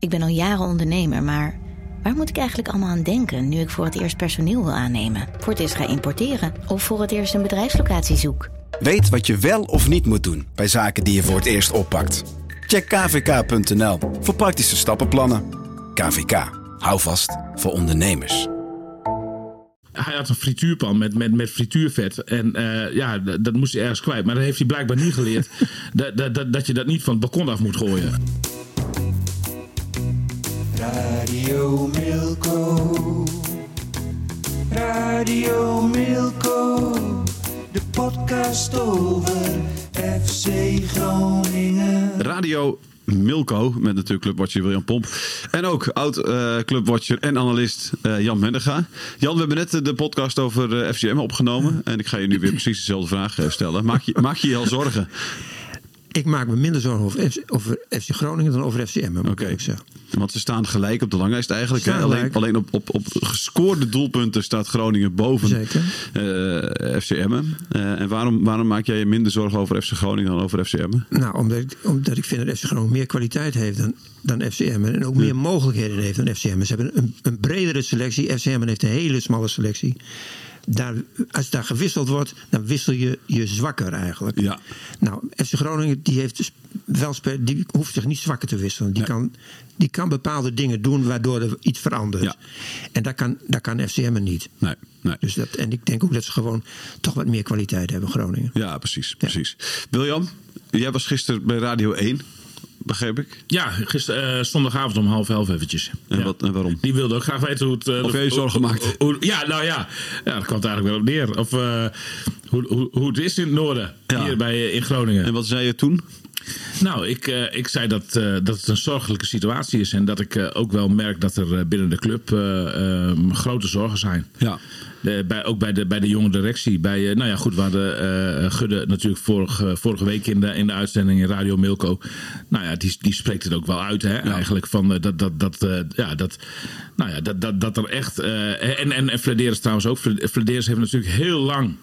Ik ben al jaren ondernemer, maar waar moet ik eigenlijk allemaal aan denken nu ik voor het eerst personeel wil aannemen, voor het eerst ga importeren of voor het eerst een bedrijfslocatie zoek? Weet wat je wel of niet moet doen bij zaken die je voor het eerst oppakt. Check kvk.nl voor praktische stappenplannen. KVK, hou vast voor ondernemers. Hij had een frituurpan met, met, met frituurvet. En eh, ja, dat moest hij ergens kwijt. Maar dat heeft hij blijkbaar niet geleerd. dat, dat, dat, dat je dat niet van het balkon af moet gooien. Radio Milko. Radio Milko. De podcast over FC Groningen. Radio Milko, met natuurlijk clubwatcher William Pomp. En ook oud eh, clubwatcher en analist eh, Jan Mendega. Jan, we hebben net eh, de podcast over FCM opgenomen. En ik ga je nu weer precies dezelfde vraag stellen. Maak je, maak je je al zorgen? Ik maak me minder zorgen over FC, over FC Groningen dan over FCM, moet Oké. ik zeggen. Want ze staan gelijk op de langlijst eigenlijk. Hè? Alleen, alleen op, op, op gescoorde doelpunten staat Groningen boven Zeker. eh FCM. Eh, en waarom, waarom maak jij je minder zorgen over FC Groningen dan over FCM? Nou, omdat ik, omdat ik vind dat FC Groningen meer kwaliteit heeft dan, dan FCM. En ook meer mogelijkheden heeft dan FCM. Ze hebben een, een bredere selectie. FCM heeft een hele smalle selectie. Daar, als daar gewisseld wordt, dan wissel je je zwakker eigenlijk. Ja. Nou, FC Groningen die heeft dus wel die hoeft zich niet zwakker te wisselen. Die, Nee. kan, die kan bepaalde dingen doen waardoor er iets verandert. Ja. En dat kan, dat kan FCM niet. Nee, nee. Dus dat, en ik denk ook dat ze gewoon toch wat meer kwaliteit hebben, Groningen. Ja, precies. precies. William, jij was gisteren bij Radio 1, begreep ik. Ja, gisteren, eh, zondagavond om half elf eventjes. En, Ja. wat, en waarom? Die wilde ook graag weten hoe het... eh, Of jij je zorgen maakt. ja, nou ja. ja. Dat kwam het eigenlijk wel op neer. Of eh, hoe, hoe, hoe het is in het noorden. Ja. Hier bij, in Groningen. En wat zei je toen? Nou, ik, eh, ik zei dat, eh, dat het een zorgelijke situatie is. En dat ik eh, ook wel merk dat er binnen de club eh, eh, grote zorgen zijn. Ja. De, bij, ook bij de, bij de jonge directie. Bij, nou ja, goed, we hadden Gudde natuurlijk vorige, vorige week in de, in de uitzending in Radio Milko. Nou ja, die, die spreekt het ook wel uit, hè, eigenlijk. Van, dat, dat, dat, ja, dat, nou ja, dat, dat, dat er echt. en, en, en Flederis trouwens ook. Flederis heeft natuurlijk heel lang.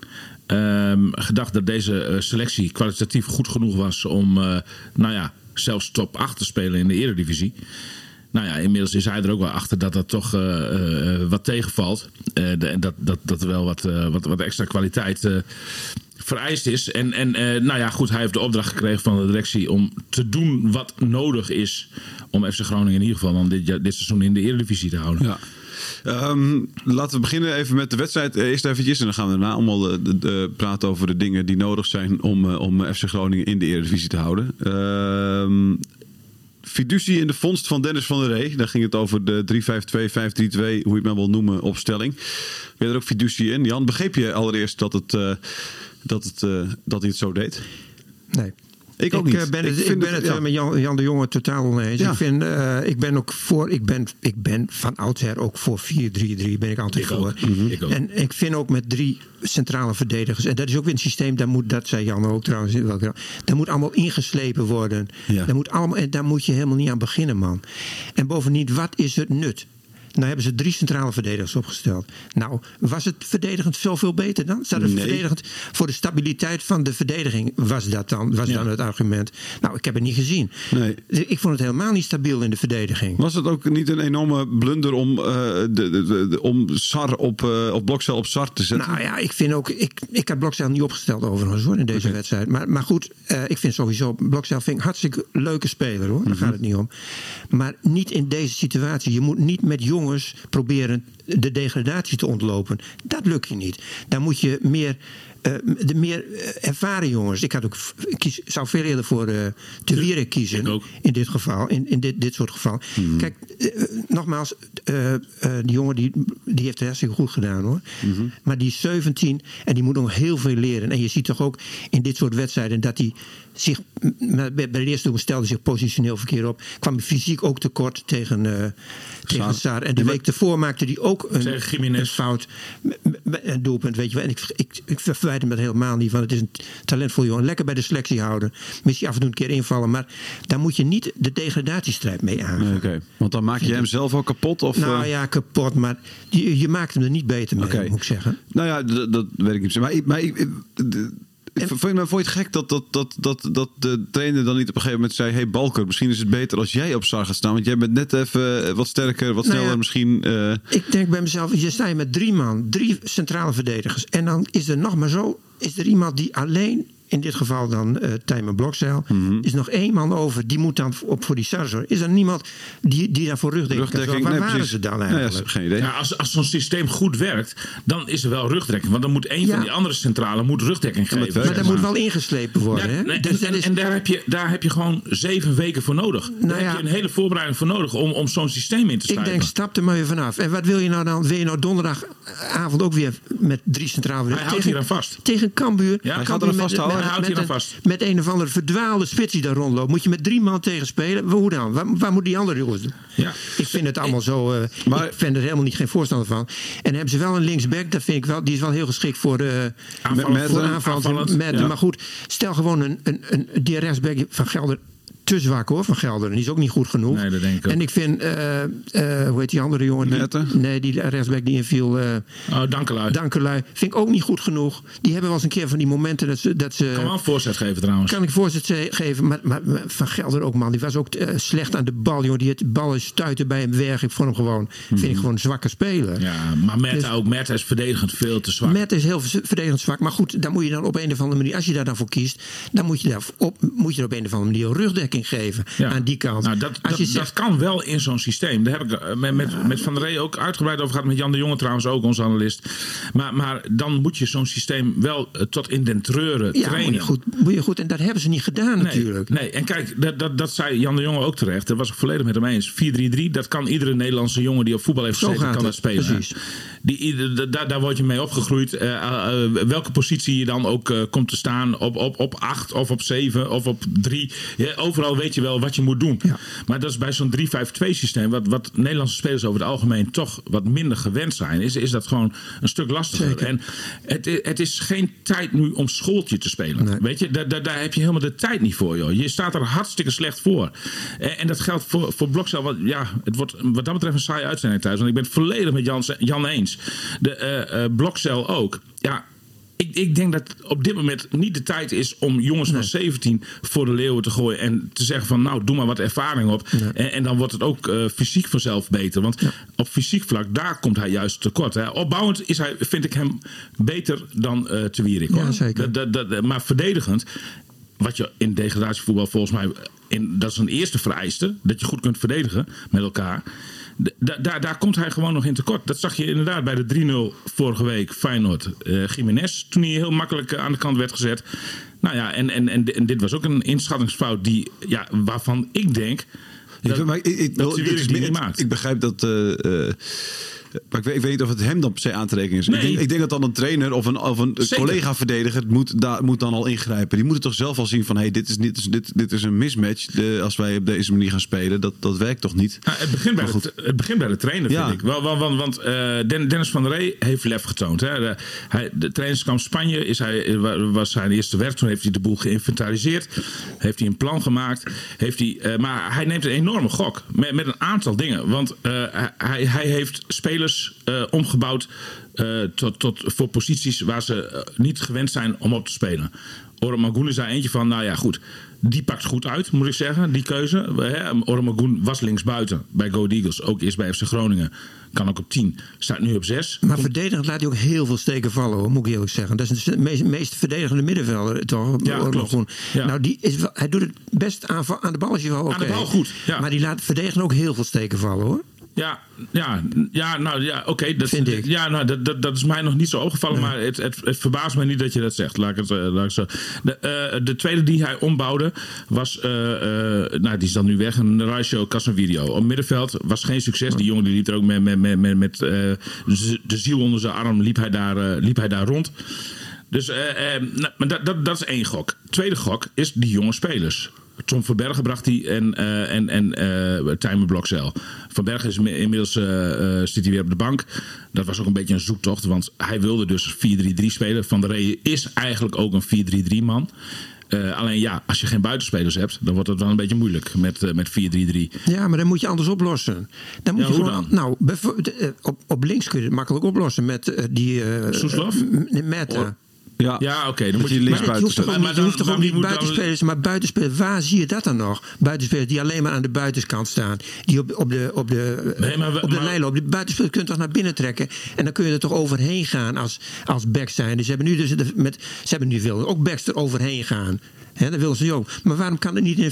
Ehm, gedacht dat deze eh, selectie kwalitatief goed genoeg was om, eh, nou ja, zelfs top 8 te spelen in de Eredivisie. Nou ja, inmiddels is hij er ook wel achter dat dat toch eh, wat tegenvalt. En dat, dat, dat wel wat, wat, wat extra kwaliteit vereist is. En, en nou ja, goed, hij heeft de opdracht gekregen van de directie om te doen wat nodig is om FC Groningen in ieder geval dan dit, dit seizoen in de Eredivisie te houden. Ja. Ehm, laten we beginnen even met de wedstrijd. Eh, Eerst eventjes en dan gaan we daarna allemaal eh, de- praten over de dingen die nodig zijn om, eh, om FC Groningen in de Eredivisie te houden. Ehm fiducie in de vondst van Dennis van der Ree. Daar ging het over de 3-5-2, 5-3-2, hoe je het maar wil noemen, opstelling. Je er ook fiducie in? Jan, begreep je allereerst dat, het, dat, het, dat hij het zo deed? Nee. Ik ook niet. eh, ben Ik het, ik vind ben het- ja. eh, met Jan, Jan de Jonge totaal oneens. Ja. Ik, vind, eh, ik ben ook voor, ik ben, ik ben van oudsher ook voor 4-3-3. Ben ik altijd Ik voor. Mhm. Ik ook. En ik vind ook met drie centrale verdedigers. En dat is ook weer een systeem, daar moet, dat zei Jan ook trouwens. Dat moet allemaal ingeslepen worden. Ja. Daar moet allemaal, en daar moet je helemaal niet aan beginnen, man. En bovendien, wat is het nut? Nou hebben ze drie centrale verdedigers opgesteld. Nou, was het verdedigend veel, veel beter dan? Het Nee. verdedigend voor de stabiliteit van de verdediging? Was dat dan, was Ja. dan het argument? Nou, ik heb het niet gezien. Nee. Ik vond het helemaal niet stabiel in de verdediging. Was het ook niet een enorme blunder om, eh, de, de, de- de- om Sar op, eh op Blokcel op Sar te zetten? Nou ja, ik vind ook. Ik, ik had Blokcel niet opgesteld overigens hoor in deze wedstrijd. Maar, maar goed, eh, ik vind sowieso. Blokcel vind ik hartstikke leuke speler hoor. Daar gaat het niet om. Maar niet in deze situatie. Je moet niet met jongens proberen de degradatie te ontlopen. Dat lukt je niet. Dan moet je meer. eh, de meer eh, ervaren jongens. Ik had ook, ik kies, zou veel eerder voor eh Te Wierik kiezen. In dit geval. In, in dit, dit soort geval. Kijk, eh, eh, nogmaals. die jongen die, die heeft het hartstikke goed gedaan hoor. Maar die is 17 en die moet nog heel veel leren. En je ziet toch ook in dit soort wedstrijden dat hij zich. Bij de eerste doel stelde zich positioneel verkeerd op. Kwam fysiek ook tekort tegen, eh tegen Saar. En de week ervoor maakte hij ook een, een fout. Een doelpunt, weet je wel. En ik, ik, ik verwijt hem dat helemaal niet. Want het is een talentvol jongen. Lekker bij de selectie houden. Misschien af en toe een keer invallen. Maar daar moet je niet de degradatiestrijd mee aan. Nee, want dan maak je hem zelf al kapot? Of, Nou eh? ja, kapot. Maar je, je maakt hem er niet beter mee, moet ik zeggen. Nou ja, dat, dat weet ik niet. Maar, ik- maar ik- Vond je, maar vond je het gek dat, dat, dat, dat, dat de trainer dan niet op een gegeven moment zei... hey Balker, misschien is het beter als jij op Sar gaat staan. Want jij bent net even wat sterker, wat Nou sneller ja. misschien. eh, Ik denk bij mezelf, je sta je met drie man, drie centrale verdedigers. En dan is er nog maar zo, is er iemand die alleen, in dit geval dan uh, Tijmen Blokzeil, Mhm. is nog één man over, die moet dan op voor die zorgen. Is er niemand die, die daar voor rugdekking kan zorgen? Waar nee, waren precies. ze dan eigenlijk? geen idee. Ja, als, als zo'n systeem goed werkt, dan is er wel rugdekking. Want dan moet een Ja. van die andere centrale moet rugdekking maar geven. maar zeg dat moet wel ingeslepen worden. Ja, hè? nee, Dus en, en- is- en daar, heb je, daar heb je gewoon zeven weken voor nodig. daar Nou ja. heb je een hele voorbereiding voor nodig om, om zo'n systeem in te Ik sluiten. denk, stap er maar weer vanaf. En wat wil je nou dan? Wil je nou donderdagavond ook weer met drie centrale Hij houdt hier aan vast. Tegen Cambuur. Ja, hij gaat er aan vasthouden. Met- een-. Met een of andere verdwaalde spits die daar rondloopt. Moet je met drie man tegen spelen? Hoe dan? Waar, waar moeten die andere jongens doen? Ja. Ik vind het allemaal zo... eh, Maar- ik ben er helemaal niet geen voorstander van. En hebben ze wel een linksback. Dat vind ik wel, die is wel heel geschikt voor, eh Aanvallend. Met- voor met- aanvallend. aanvallend, Met, ja. Maar goed, stel gewoon een, een, een, die rechtsback van Gelder... Te zwak hoor, van Gelder. Die is ook niet goed genoeg. Nee, dat denk ik ook. En ik vind, eh, eh, hoe heet die andere jongen? Nee, die rechtsback die inviel. eh Oh, dankelui. Dankelui. Vind ik ook niet goed genoeg. Die hebben wel eens een keer van die momenten dat ze. Dat ze Ik kan wel een voorzet geven trouwens. kan ik voorzet ze- geven, maar, maar, maar Van Gelder ook, man. Die was ook slecht aan de bal, joh. Die het ballen stuiten bij hem weg. Ik vond hem gewoon, vind ik gewoon een zwakke speler. Mhm. Ja, maar Merta Dus- ook. Merta is verdedigend veel te zwak. Met is heel ver- verdedigend zwak. Maar goed, dan moet je dan op een of andere manier, als je daar dan voor kiest, dan moet je, daar op, moet je er op een of andere manier rugdekking geven Ja. aan die kant. Nou, dat, als dat, je dat zegt, kan wel in zo'n systeem. Daar heb ik eh, met, met, met Van der Rey ook uitgebreid over gehad. Met Jan de Jonge trouwens ook, onze analist. Maar, maar dan moet je zo'n systeem wel eh, tot in den treuren ja, moet trainen. je, goed, moet je goed. En dat hebben ze niet gedaan Nee, natuurlijk. Nee, en kijk, dat, dat, dat zei Jan de Jonge ook terecht. Daar was ik volledig met hem eens. 4-3-3, dat kan iedere Nederlandse jongen die op voetbal heeft gezeten, kan het, dat spelen. precies. Die, daar, daar word je mee opgegroeid. Eh, eh, eh, welke positie je dan ook komt te staan. Op, op, op 8 of op 7 of op 3. Ja, overal weet je wel wat je moet doen. Ja. Maar dat is bij zo'n 3-5-2 systeem, wat, wat Nederlandse spelers over het algemeen toch wat minder gewend zijn, is, is dat gewoon een stuk lastiger. Zeker. En het, het is geen tijd nu om schooltje te spelen. Nee. Weet je, daar, daar, daar heb je helemaal de tijd niet voor, joh. Je staat er hartstikke slecht voor. En, en dat geldt voor, voor ja, het wordt wat dat betreft een saaie uitzending thuis. Want ik ben het volledig met Jan, Jan eens. De eh eh Blokcel ook. Ja. Ik, ik denk dat op dit moment niet de tijd is om jongens van 17 voor de leeuwen te gooien. En te zeggen van nou, doe maar wat ervaring op. En, en dan wordt het ook eh, fysiek vanzelf beter. Want op fysiek vlak, daar komt hij juist tekort. Hè. Opbouwend is hij, vind ik hem beter dan eh Te Wierik. Ja, zeker. Dat, dat, dat- maar verdedigend, wat je in degradatievoetbal volgens mij... In, dat is een eerste vereiste, dat je goed kunt verdedigen met elkaar. Daar, daar komt hij gewoon nog in tekort. Dat zag je inderdaad bij de 3-0 vorige week Feyenoord. eh Jiménez, toen hij heel makkelijk eh, aan de kant werd gezet. Nou ja, en, en, en, en dit was ook een inschattingsfout die, ja, waarvan ik denk... Ik, dat- maar ik, ik, dat wil- niet maakt. ik begrijp dat. eh, maar ik weet, ik weet niet of het hem dan per se aan te rekenen is. Nee. Ik, denk, ik denk dat dan een trainer of een, of een collega-verdediger moet, daar, moet dan al ingrijpen. Die moeten toch zelf al zien van... Hey, dit, is, dit, dit, dit is een mismatch de, als wij op deze manier gaan spelen. Dat, dat werkt toch niet? Nou, het, begint bij de, het begint bij de trainer, Ja. vind ik. Want, want, want, want, eh, Den- Dennis van der Rey heeft lef getoond. Hè. De, hij, de trainingskamp Spanje is hij, wa- was zijn eerste werk. Toen heeft hij de boel geïnventariseerd. Heeft hij een plan gemaakt. Heeft hij, eh, maar hij neemt een enorme gok. Met, met een aantal dingen. Want eh, hij, hij heeft spelers eh, omgebouwd eh, tot, tot, voor posities waar ze eh, niet gewend zijn om op te spelen. Oramagoen is daar eentje van, nou ja, goed. Die pakt goed uit, moet ik zeggen, die keuze. Oramagoen was linksbuiten bij Go Eagles. Ook eerst bij FC Groningen. Kan ook op 10. Staat nu op 6. Maar verdedigend laat hij ook heel veel steken vallen, hoor, moet ik eerlijk zeggen. Dat is de meest, meest verdedigende middenvelder, toch? Ja, klopt. Nou, die is wel, hij doet het best aan, aan de bal, is hij wel oké. de bal goed, ja. Maar die laat verdedigen ook heel veel steken vallen, hoor. Ja, ja, ja, nou ja, oké. dat Vind ik. Ja, nou, dat, dat, dat is mij nog niet zo opgevallen, maar het, het, het verbaast mij niet dat je dat zegt. Laat ik het, eh, laat ik zo. De, eh, de tweede die hij ombouwde was, eh, nou, die is dan nu weg, een Raisho Casanvirio. Op middenveld was geen succes. Die jongen die liep er ook met, met, met, met, de ziel onder zijn arm, liep hij daar, liep hij daar rond. Dus nou, maar dat, dat, dat is één gok. Tweede gok is die jonge spelers. Tom Verbergen bracht hij en, eh en, en eh Tijmen Blokcel. Van Bergen is inmi- inmiddels eh, zit hij weer op de bank. Dat was ook een beetje een zoektocht, want hij wilde dus 4-3-3 spelen. Van der Rey is eigenlijk ook een 4-3-3 man. Alleen ja, als je geen buitenspelers hebt, dan wordt het wel een beetje moeilijk met, met 4-3-3. Ja, maar dan moet je anders oplossen. Dan moet Ja, je gewoon, dan? nou, op, op links kun je het makkelijk oplossen met die. Soeslof? m- met. Or- Ja, Ja, oké. dan moet je links Maar je buiten hoeft toch ook niet, hoeft toch ook niet buitenspelers, maar buitenspelers, waar zie je dat dan nog? Buitenspelers die alleen maar aan de buitenkant staan, die op, op de, op de, Nee, maar we- op de maar- lijn lopen. Die buitenspelers kun je toch naar binnen trekken en dan kun je er toch overheen gaan als, als back zijn. Dus ze hebben nu dus de- met, ze hebben nu veel ook backs er overheen gaan. Hè, dat willen ze ook. Maar waarom kan het niet in een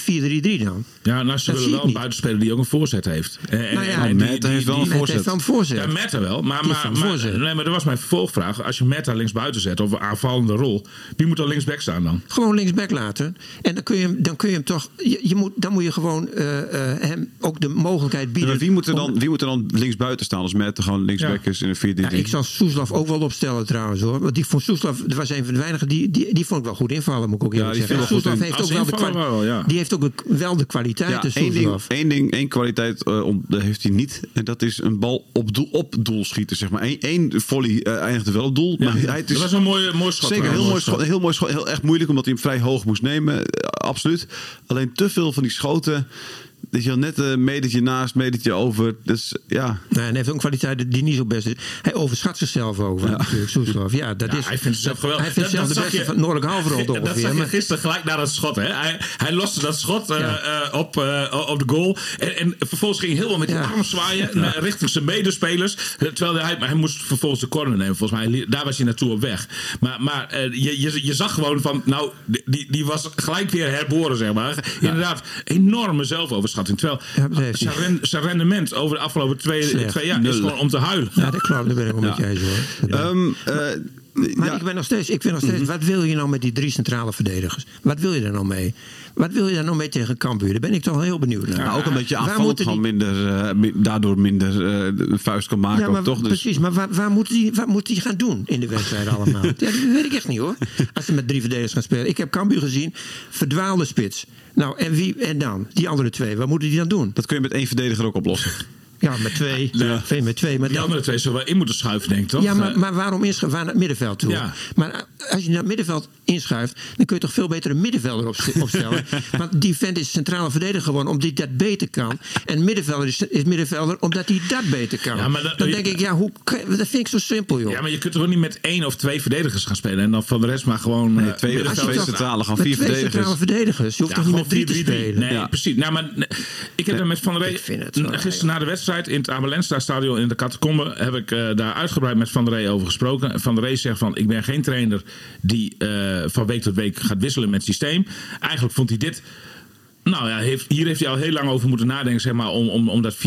4-3-3 dan? Ja, nou, ze Dat willen wel een buitenspeler die ook een voorzet heeft. En, en- Nou ja, en die- Matt die- heeft wel een Met voorzet. heeft wel een voorzet. Ja, Meta wel. Maar, maar, nee, maar dat was mijn vervolgvraag. Als je Meta links buiten zet of een aanvallende rol, wie moet dan linksback staan dan? Gewoon linksback laten. En dan kun je hem, dan kun je hem toch. Je, je moet, dan moet je gewoon eh, eh, hem ook de mogelijkheid Ja, bieden. maar wie, moet er om- dan, wie moet er dan links buiten staan als Matt gewoon linksback Ja. is in een 4-3-3? Ja, ik zal Soeslof ook wel opstellen trouwens hoor. Want die vond Soeslof, dat was een van de weinigen, die, die, die vond ik wel goed invallen, moet ik ook eerlijk die zeggen. Soeslof heeft ook wel de, wel, ja. die heeft ook wel de kwaliteit, Ja, één ding, één ding, één kwaliteit om, dat heeft hij niet. En dat is een bal op doel, op doel schieten, zeg maar. Eén, één volley eh, eindigde wel op doel. Ja, maar hij, het is dat was een mooie, mooi zeker heel mooi, schot, heel mooi schot. Heel echt moeilijk, omdat hij hem vrij hoog moest nemen. Eh, absoluut. Alleen te veel van die schoten. Dat je wel net een metertje naast, metertje over. Dus ja, Nou, en hij heeft ook een kwaliteit die niet zo best is. Hij overschat zichzelf ook, natuurlijk, Soeslof. Ja, dat Ja, is, hij vindt zichzelf geweldig. Hij vindt Dat- zichzelf de dat beste je- van noordelijk halfrond Dat ongeveer. zag je maar- gisteren gelijk na dat schot. Hè? Hij, hij loste dat schot eh, Ja. eh, op, eh, op de goal. En, en vervolgens ging hij helemaal met die Ja. arm zwaaien naar- richting zijn medespelers. Terwijl hij, maar hij moest vervolgens de corner nemen. Volgens mij, daar was hij naartoe op weg. Maar, maar eh, je, je, je zag gewoon van, nou, die, die was gelijk weer herboren, zeg maar. Inderdaad, enorme zelfoverschatting. Terwijl Ja, hij. zijn, zijn rendement over de afgelopen twee, Slecht. twee jaar is gewoon om te huilen. Ja, dat klopt. Daar ben ik wel met je eens hoor. Ehm, eh, Maar ja, ik ben nog steeds, ik vind nog steeds, wat wil je nou met die drie centrale verdedigers? Wat wil je daar nou mee? Wat wil je daar nou mee tegen Cambuur? Daar ben ik toch wel heel benieuwd naar. ook een beetje aanvallend gewoon die- minder, eh, daardoor minder eh, vuist kan maken. Ja, maar toch? Dus, precies. Maar waar, waar moet hij waar moet die gaan doen in de wedstrijd allemaal? ja, dat weet ik echt niet hoor. Als ze met drie verdedigers gaan spelen. Ik heb Cambuur gezien. Verdwaalde spits. Nou, en wie en dan? Die andere twee. Wat moeten die dan doen? dat kun je met één verdediger ook oplossen. Ja, met twee. Ja. Twee met twee. Maar Die dan, andere twee zullen wel in moeten schuiven, denk ik, toch? Ja, maar, Eh, maar waarom inschuiven? Waar naar het middenveld toe? Ja. Maar als je naar het middenveld inschuift, dan kun je toch veel beter een middenvelder op- opstellen. Want die vent is centrale verdediger geworden omdat hij dat beter kan. En middenvelder is, is middenvelder omdat hij dat beter kan. Ja, maar dat- dan denk ik, ja, hoe, dat vind ik zo simpel, joh. Ja, maar je kunt toch niet met één of twee verdedigers gaan spelen en dan van de rest maar gewoon. Nee, eh, twee- middenveld- twee toch- centrale gaan, met vier twee verdedigers. centrale verdedigers. Je hoeft Ja, toch niet gewoon met drie te 4-3-3. spelen? Nee, Ja. precies. Nou, maar nee, ik heb er met Van der Rey Ik vind het wel, gisteren na de wedstrijd in het Amelensta stadion in de Catacombe heb ik eh, daar uitgebreid met Van der Rey over gesproken. Van der Rey zegt van ik ben geen trainer die eh, van week tot week gaat wisselen met systeem. Eigenlijk vond hij dit nou ja, heeft, hier heeft hij al heel lang over moeten nadenken, zeg maar, om, om, om dat 4-3-3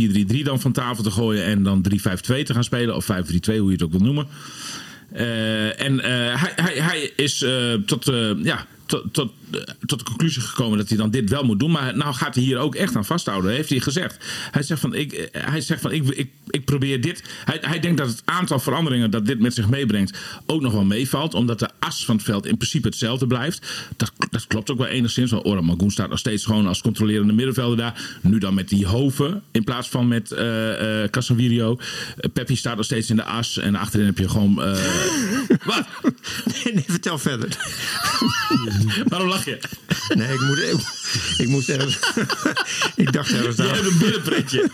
dan van tafel te gooien en dan 3-5-2 te gaan spelen, of 5-3-2, hoe je het ook wil noemen. Eh, en hij, hij, hij is tot, ja, tot, tot, tot de conclusie gekomen dat hij dan dit wel moet doen. Maar nou gaat hij hier ook echt aan vasthouden, heeft hij gezegd. Hij zegt van, ik, eh, hij zegt van, ik, ik, ik probeer dit. Hij, hij denkt dat het aantal veranderingen dat dit met zich meebrengt ook nog wel meevalt. Omdat de as van het veld in principe hetzelfde blijft. Dat, dat klopt ook wel enigszins. Want Oran Magoen staat nog steeds gewoon als controlerende middenvelder daar. Nu dan met die Hoven in plaats van met eh eh Casemiro. Eh, Peppi staat nog steeds in de as. En achterin heb je gewoon... eh, wat? Nee, nee, vertel verder. Waarom lach je? Nee, ik, moet, ik, ik moest ergens... ik dacht ergens Je aan. hebt een binnenpretje.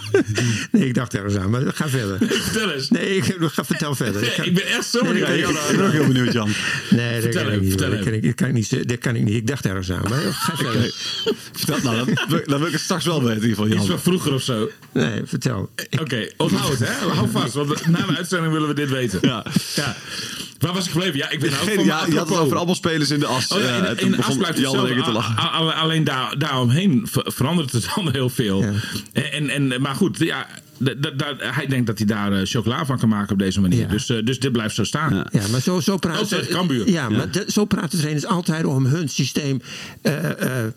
Nee, ik dacht ergens aan, maar ga verder. Vertel eens. Nee, ik, ga vertel verder. Ik ga- Ik ben echt zo benieuwd. nee, ik- ben ook heel benieuwd, Jan. Nee, dat Vertel kan niet. vertel Dat kan ik, dat kan ik niet. Dat kan ik niet. Ik dacht ergens aan. Maar ga verder. Vertel, nou, dan, wil- dan wil ik het straks wel weten in ieder geval, Iets Jan. van vroeger of zo. Nee, vertel. Oké, onthoud het, hè? Hou vast, want na de uitzending willen we dit weten. Ja. ja. Waar was ik gebleven? Ja, ik ben ook van ja, je had het over allemaal spelers in de as. Oh ja, in, de- toen in de as blijft ik te lachen. Alleen daar, daaromheen ver- verandert het dan heel veel. Ja. En, en, maar goed, ja, hij denkt dat hij daar eh, chocola van kan maken op deze manier. Ja. Dus, eh, dus dit blijft zo staan. Ja. Ja, maar zo, zo Ook praten tegen Cambuur. Ja, maar de- zo praten trainers altijd om hun systeem eh, d-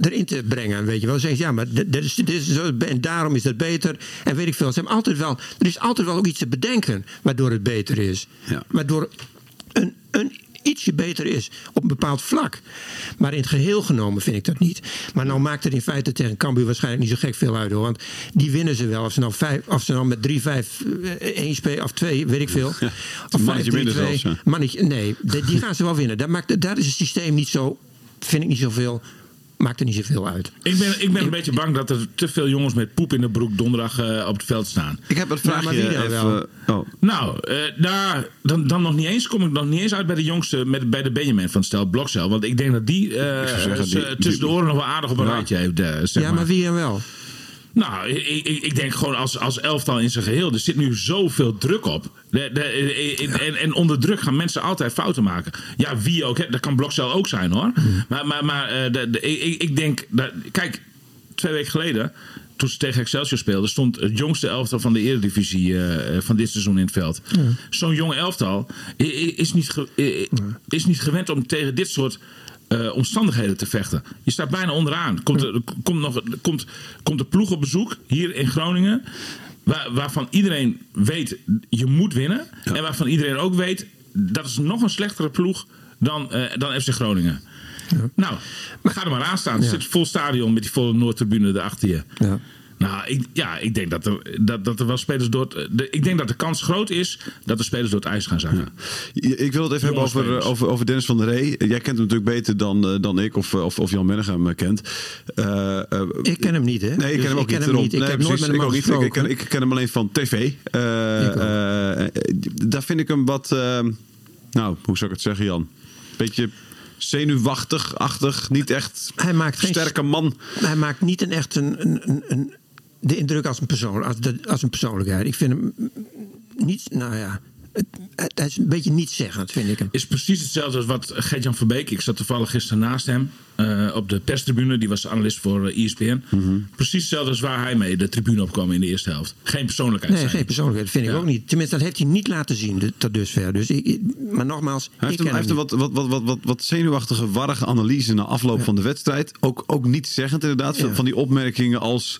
erin te brengen. Weet je wel. Ze zeggen, ja, maar dit is, dit is zo, en daarom is dat beter. En weet ik veel. Ze hebben altijd wel, er is altijd wel ook iets te bedenken waardoor het beter is. Ja. Waardoor een, een ietsje beter is op een bepaald vlak. Maar in het geheel genomen vind ik dat niet. Maar nou maakt het in feite tegen Cambuur waarschijnlijk niet zo gek veel uit hoor. Want die winnen ze wel. Of ze nou, vijf, of ze nou met 3-5 eh, 1 spelen of 2, weet ik veel. Of een mannetje 5-3-2. minder zelfs, ja. Mannetje, nee, die, die gaan ze wel winnen. Daar, maakt, daar is het systeem niet zo, vind ik niet zoveel. maakt er niet zoveel uit. Ik ben, ik ben een beetje bang dat er te veel jongens met poep in de broek donderdag eh, op het veld staan. Ik heb vraagje maar wie dan even. wel? Oh. Nou, eh, daar, dan, dan nog niet eens kom ik nog niet eens uit bij de jongste, met, bij de Benjamin van Stel Blokcel. Want ik denk dat die, eh, zeggen, ze die- tussen de oren nog wel aardig op een Ja. rijtje heeft. zeg Ja, maar wie dan wel? Nou, ik, ik, ik denk gewoon als, als elftal in zijn geheel. Er zit nu zoveel druk op. De, de, en, en onder druk gaan mensen altijd fouten maken. Ja, wie ook. Hè. Dat kan Blokcel ook zijn hoor. Maar, maar, maar eh, ik, ik denk... Dat, kijk, twee weken geleden... Toen ze tegen Excelsior speelden, stond het jongste elftal van de Eredivisie eh, van dit seizoen in het veld. Zo'n jonge elftal is niet, is niet gewend om tegen dit soort eh, omstandigheden te vechten. Je staat bijna onderaan. Komt, er, komt, nog, komt, komt de ploeg op bezoek hier in Groningen. Waar, waarvan iedereen weet je moet winnen. En waarvan iedereen ook weet dat is nog een slechtere ploeg dan, eh, dan FC Groningen. Nou, ga er maar aan staan. Er zit vol stadion met die volle Noordtribune erachter je. Ja. Nou, ik, ja, ik denk dat er, dat, dat er wel spelers door het, de, Ik denk dat de kans groot is dat de spelers door het ijs gaan zakken. Ik wil het even hebben over, over, over Dennis van der Rey. Jij kent hem natuurlijk beter dan, eh, dan ik of, of, of Jan Mennegem eh, kent. Eh, eh, Ik ken hem niet, hè? Nee, ik Dus ken hem ook ik ken niet. hem daarom. niet. Ik Nee, heb nooit met hem ik ook. Ik, ik, ken, ik ken hem alleen van tv. Eh, eh, daar vind ik hem wat... eh, nou, hoe zou ik het zeggen, Jan? Beetje zenuwachtig-achtig. Niet echt Hij maakt geen sterke man. Hij maakt niet een echt een, een, een- de indruk als een, persoon, als, de- als een persoonlijkheid. Ik vind hem niet, nou ja, het, het- hij is een beetje nietszeggend, vind ik hem. Is precies hetzelfde als wat Gert-Jan Verbeek. Ik zat toevallig gisteren naast hem eh, op de perstribune. Die was analist voor ESPN. Mhm. Precies hetzelfde als waar hij mee de tribune opkwam in de eerste helft. Geen persoonlijkheid. Nee, zijn. geen persoonlijkheid, vind ik ook niet. Tenminste, dat heeft hij niet laten zien de- tot dusver. Dus ik, maar nogmaals, Hij heeft, ik een, ken hij hem heeft een niet. wat, wat, wat, wat, wat, wat zenuwachtige, warrige analyse na afloop van de wedstrijd. Ook, ook niet zeggend inderdaad. Ja. Van die opmerkingen als...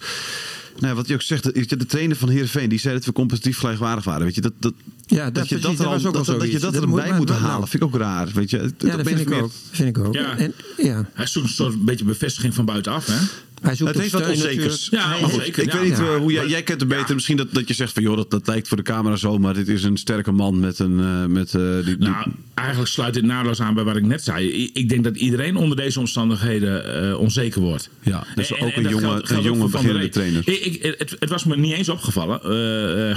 Nou, wat je ook zegt, de, de trainer van Heerenveen... die zei dat we competitief gelijkwaardig waren. Weet je, dat, dat, Ja, dat dat je precies, dat, dat er was al- ook wel dat, dat je dat Dat erbij moet- moet maar- halen, vind ik ook raar. Weet je, Ja, dat vind ik ook. Vind ik ook. Ja. En, ja. Hij zoekt een soort beetje bevestiging van buitenaf. Hè? Hij zoekt Het heeft wat onzekers. Ja, maar. Ik ja. weet niet Ja. eh, hoe jij, jij kent hem beter. Ja. Misschien dat, dat je zegt van joh, dat, dat lijkt voor de camera zo, maar dit is een sterke man met een. eh, met, eh, die, die- Nou, eigenlijk sluit dit naadloos aan bij wat ik net zei. Ik denk dat iedereen onder deze omstandigheden eh, onzeker wordt. Ja, dus En- ook en een dat jonge- geldt- een geldt jonge beginnende trainer. Ik, ik- het, het was me niet eens opgevallen.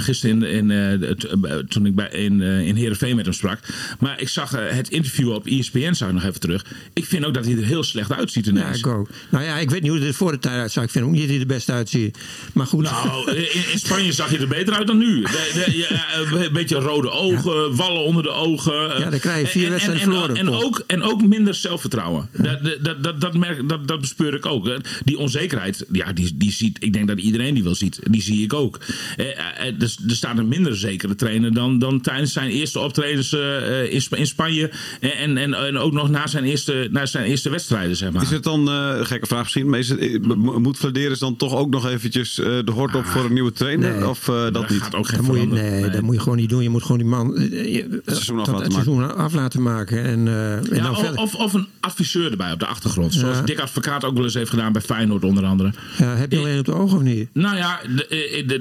gisteren in, in, het- toen ik bij, in, in Heerenveen met hem sprak. Maar ik zag het interview op ESPN, zag ik nog even terug. Ik vind ook dat hij er heel slecht uitziet Ja, ineens. ik ook. Nou ja, ik weet niet hoe het er voor de tijd uitzag. Ik vind ook niet dat hij er best uitziet. Maar goed. Nou, in, in Spanje zag je er beter uit dan nu. De, de- ja, een beetje rode ogen, wallen onder de ogen. Ja, dan krijg je vier En- en- wedstrijden en, verloren, En, Paul. ook, en ook minder zelfvertrouwen. Dat, dat, dat, dat, merk, dat, dat bespeur ik ook. Die onzekerheid, ja, die, die ziet, ik denk dat iedereen die wel ziet. Die zie ik ook. Eh, eh, er, er staat een minder zekere trainer dan, dan tijdens zijn eerste optredens eh, in, Sp- in Spanje. En, en, en ook nog na zijn eerste, na zijn eerste wedstrijden, zeg maar. Is het dan, eh, een gekke vraag misschien, maar is het, mo- moet Vladeris dan toch ook nog eventjes eh, de hort op voor een nieuwe trainer? Nee. Of eh, dat dat niet? gaat ook geen Dat moet, je, nee, dat moet je gewoon niet doen. Je moet gewoon die man eh, je- Het seizoen af laten het seizoen af laten maken. En, en Ja, dan of, of, of een adviseur erbij op de achtergrond. Zoals Ja. Dick Advocaat ook wel eens heeft gedaan bij Feyenoord onder andere. Ja, heb je alleen op de ogen of niet? Nou ja,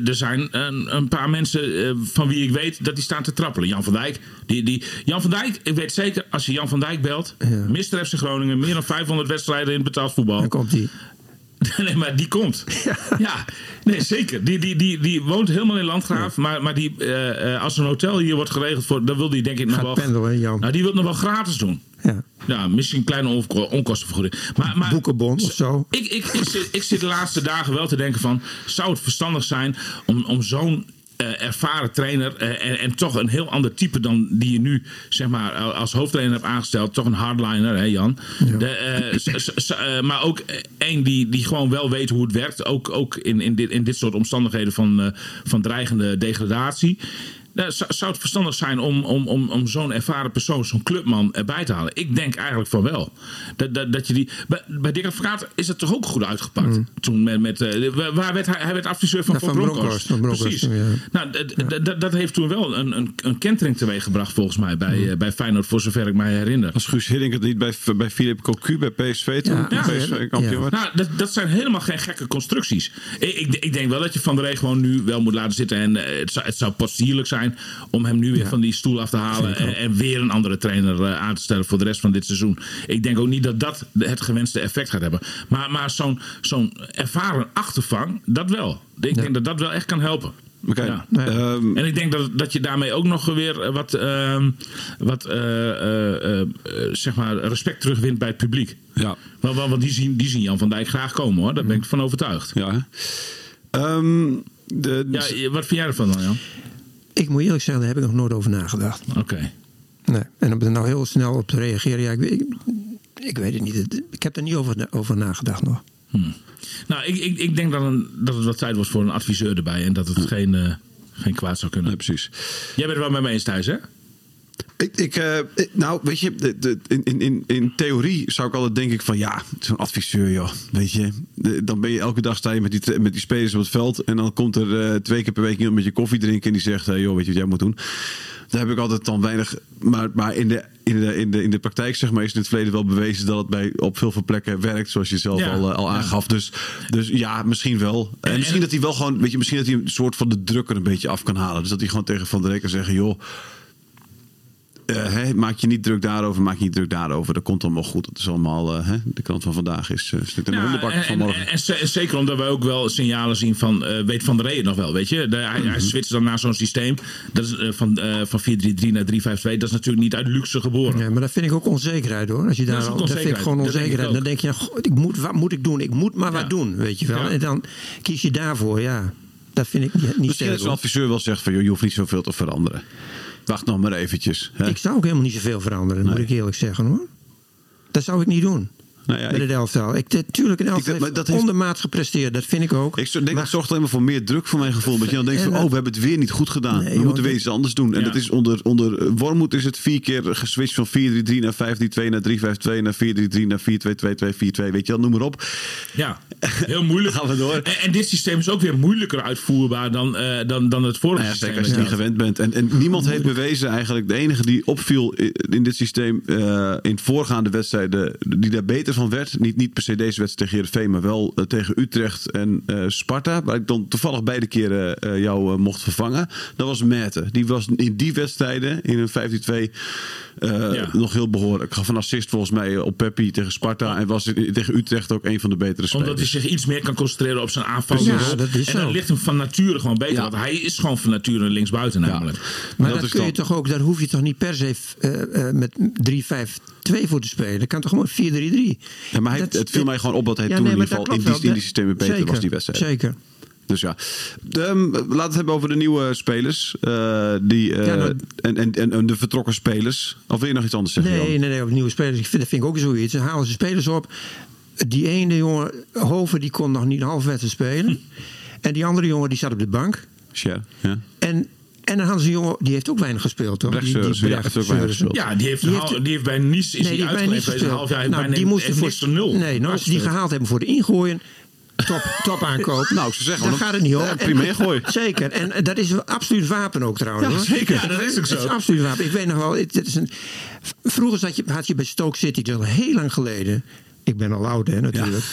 er zijn een, een paar mensen van wie ik weet dat die staan te trappelen. Jan van Dijk. Die, die, Jan van Dijk, ik weet zeker, als je Jan van Dijk belt. Ja. Mr. FC Groningen, meer dan 500 wedstrijden in betaald voetbal. Dan komt hij. Nee, maar die komt. Ja, nee, zeker. Die, die, die, die woont helemaal in Landgraaf. Maar, maar die, eh, eh, als een hotel hier wordt geregeld, voor, dan wil die denk ik nog Gaat wel... pendelen, Jan. Nou, die wil nog wel gratis doen. Ja. Ja, misschien een kleine onko- onkostenvergoeding. Maar, maar, Boekenbon of zo. Ik, ik, ik, zit, ik zit de laatste dagen wel te denken van... zou het verstandig zijn om, om zo'n eh, ervaren trainer... eh, en, en toch een heel ander type dan die je nu zeg maar, als hoofdtrainer hebt aangesteld... toch een hardliner, hè Jan? De, eh, maar ook één die, die gewoon wel weet hoe het werkt. Ook, ook in, in, dit, in dit soort omstandigheden van, van dreigende degradatie... Nou, zou, zou het verstandig zijn om, om, om, om zo'n ervaren persoon, zo'n clubman erbij te halen? Ik denk eigenlijk van wel. Dat, dat, dat je die, bij, bij Dick Advocaat is het toch ook goed uitgepakt? Toen met, met, eh, waar werd hij, hij werd adviseur van, Ja, van van Bronckhorst. Precies. ja. Nou, d- dat heeft toen wel een, een, een kentering teweeggebracht volgens mij bij, eh, bij Feyenoord, voor zover ik mij herinner. Als Guus Hiddink het niet bij, bij Philip Cocu bij PSV toen Ja. toen Ja. PSV kampioen Ja. werd? Nou, dat, dat zijn helemaal geen gekke constructies. Ik, ik, ik denk wel dat je Van der Rey gewoon nu wel moet laten zitten. En het, zou, het zou zijn zijn om hem nu weer van die stoel af te halen en, en weer een andere trainer eh, aan te stellen voor de rest van dit seizoen. Ik denk ook niet dat dat het gewenste effect gaat hebben. Maar, maar zo'n zo'n ervaren achtervang, dat wel. Ik denk dat dat wel echt kan helpen. Oké. Ja. Ehm, En ik denk dat, dat je daarmee ook nog weer eh, wat, ehm, wat eh, eh, eh, eh, zeg maar respect terugwint bij het publiek. ja. Want, want want die, zien, die zien Jan van Dijk graag komen hoor. Daar ben ik van overtuigd. Ja. Ehm, de, Ja, wat vind jij ervan dan Jan? Ik moet eerlijk zeggen, daar heb ik nog nooit over nagedacht. Oké. Nee. En om er nou heel snel op te reageren, ja, ik, weet- ik, ik weet het niet. Ik heb er niet over, over nagedacht nog. Nou, ik, ik, ik denk dat, een, dat het wat tijd was voor een adviseur erbij. En dat het geen, eh, geen kwaad zou kunnen. Nee, precies. Jij bent er wel met me eens thuis hè? Ik, ik, eh, ik- nou, weet je, de, de, in, in- in, theorie zou ik altijd denk ik van ja, zo'n adviseur, joh. Weet je, de- dan ben je elke dag sta je met die, met die spelers op het veld. En dan komt er eh, twee keer per week iemand met je koffie drinken. En die zegt, hey, joh, weet je wat jij moet doen? Daar heb ik altijd dan weinig. Maar, maar in, de, in, de, in, de, in de praktijk, zeg maar, is in het verleden wel bewezen dat het bij, op veel veel plekken werkt. Zoals je zelf Ja, al, eh, al ja. aangaf. Dus, dus ja, misschien wel. En, En- misschien dat hij wel gewoon, weet je, misschien dat hij een soort van de druk er een beetje af kan halen. Dus dat hij gewoon tegen Van der Rek kan zeggen, joh. Eh, hè, maak je niet druk daarover, maak je niet druk daarover. Dat komt allemaal goed. Dat is allemaal, eh, hè, de krant van vandaag is uh, in de Ja, hondenbak en, van en, morgen. en, en ze- zeker omdat we ook wel signalen zien van, eh, weet Van der Rey het nog wel, weet je? De, hij, hij switcht dan naar zo'n systeem. Dat is eh, van, eh van 4-3-3 naar 3-5-2. Dat is natuurlijk niet uit luxe geboren. Ja, maar dat vind ik ook onzekerheid hoor. Als je daar Dat is ook al- dat vind ik gewoon Dat denk ik onzekerheid. Dan denk je, nou, goh, ik moet, wat moet ik doen? Ik moet maar Ja. wat doen, weet je wel. Ja. En dan kies je daarvoor, ja. Dat vind ik niet, niet Misschien dat zo'n hoor. adviseur wel zegt van, joh, je hoeft niet zoveel te veranderen. Wacht nog maar eventjes. Hè? Ik zou ook helemaal niet zoveel veranderen, moet ik eerlijk zeggen hoor. Dat zou ik niet doen. Nou ja, met ik- het elftal. Ik, tuurlijk, een elftal Ik- maar heeft dat heeft- ondermaats gepresteerd. Dat vind ik ook. Ik zo- denk Maar- dat zorgt alleen maar voor meer druk voor mijn gevoel. Dat je dan denkt van, oh, we hebben het weer niet goed gedaan. nee, we joh, moeten weer iets anders doen. En dat is onder, onder eh, Wormoed is het vier keer geswitcht van 4-3-3 naar 5-3-2 naar 3-5-2 naar 4-3-3 naar 4-2-2-2-4-2. Weet je wel, noem maar op. Ja, heel moeilijk. Gaan we door. En, en dit systeem is ook weer moeilijker uitvoerbaar dan, eh, dan, dan het vorige ja, zeker systeem. als je niet gewend bent. En, en niemand heeft bewezen eigenlijk. De enige die opviel i- in dit systeem eh, in voorgaande wedstrijden. Die daar beter van werd. Niet, niet per se deze wedstrijd tegen Heerenveen. Maar wel eh, tegen Utrecht en eh, Sparta. Waar ik dan toevallig beide keren eh, jou mocht vervangen. Dat was Merte. Die was in die wedstrijden in een 5-2 eh, Ja. nog heel behoorlijk. Gaf een assist volgens mij op Peppi tegen Sparta. En was in- tegen Utrecht ook een van de betere spelers. Omdat hij zich iets meer kan concentreren op zijn aanvallende Ja, dat is en zo. dat ligt hem van nature gewoon beter. Ja. Want hij is gewoon van nature linksbuiten namelijk. Maar Dat kun je toch ook, daar hoef je toch niet per se eh, eh, met 3-5-2 voor te spelen. Dat kan toch gewoon 4-3-3. Ja, maar hij, Dat- het viel mij gewoon op dat hij Ja, toen nee, in ieder geval in die, in die systemen beter Zeker, was die wedstrijd. Zeker. Dus ja, ehm, laten we het hebben over de nieuwe spelers. eh, die, eh, Ja, nou- en, en, en, de vertrokken spelers. Of wil je nog iets anders zeggen? Nee, Jan? nee, nee, op nieuwe spelers. Ik vind, dat vind ik ook zoiets. Dan halen ze spelers op. Die ene jongen, Hoven, die kon nog niet een half wedstrijd spelen. En die andere jongen, die zat op de bank. Scher, ja. En, en dan hadden ze een jongen, die heeft ook weinig gespeeld, toch? Brecht Die- die ja. Ja, die heeft, Die een heeft- hal- die heeft bij niets is Nee, die uitgeleefd deze gespeeld. half jaar. Nou, bijna die moesten voor nul. Nee, nou, als ze die gehaald hebben voor de ingooien. Top, top aankoop. Nou, zou zeggen, Daar want gaat het niet om. prima ingooi. Zeker. En eh, dat is een absoluut wapen ook trouwens. Ja, hoor. zeker. Ja, dat is ook zo. Het is een absoluut wapen. Ik weet nog wel, het, het is een, vroeger zat je, had je bij Stoke City, dat is al heel lang geleden. Ik ben al oud, hè, natuurlijk.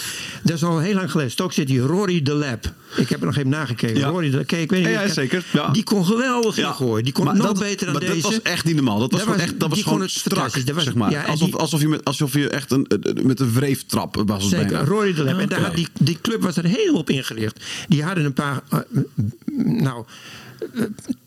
Dat is al heel lang geleden. Stoke City, Rory de Lab. Ik heb er nog even nagekeken. Ja. Rory de kijk, ik weet niet Ja, zeker. Ja. Die kon geweldig Ja. ingooien. Die kon Maar nog dat- beter dan maar deze. Dat was echt niet normaal. Dat was Dat gewoon was- echt, dat was die gewoon strak. Dat was- zeg maar. alsof, die- alsof, je met, alsof je echt een, met een wreeftrap was Zeker, bijna. Rory de Lab. En daar had die, die club was er heel op ingericht. Die hadden een paar eh, nou, eh,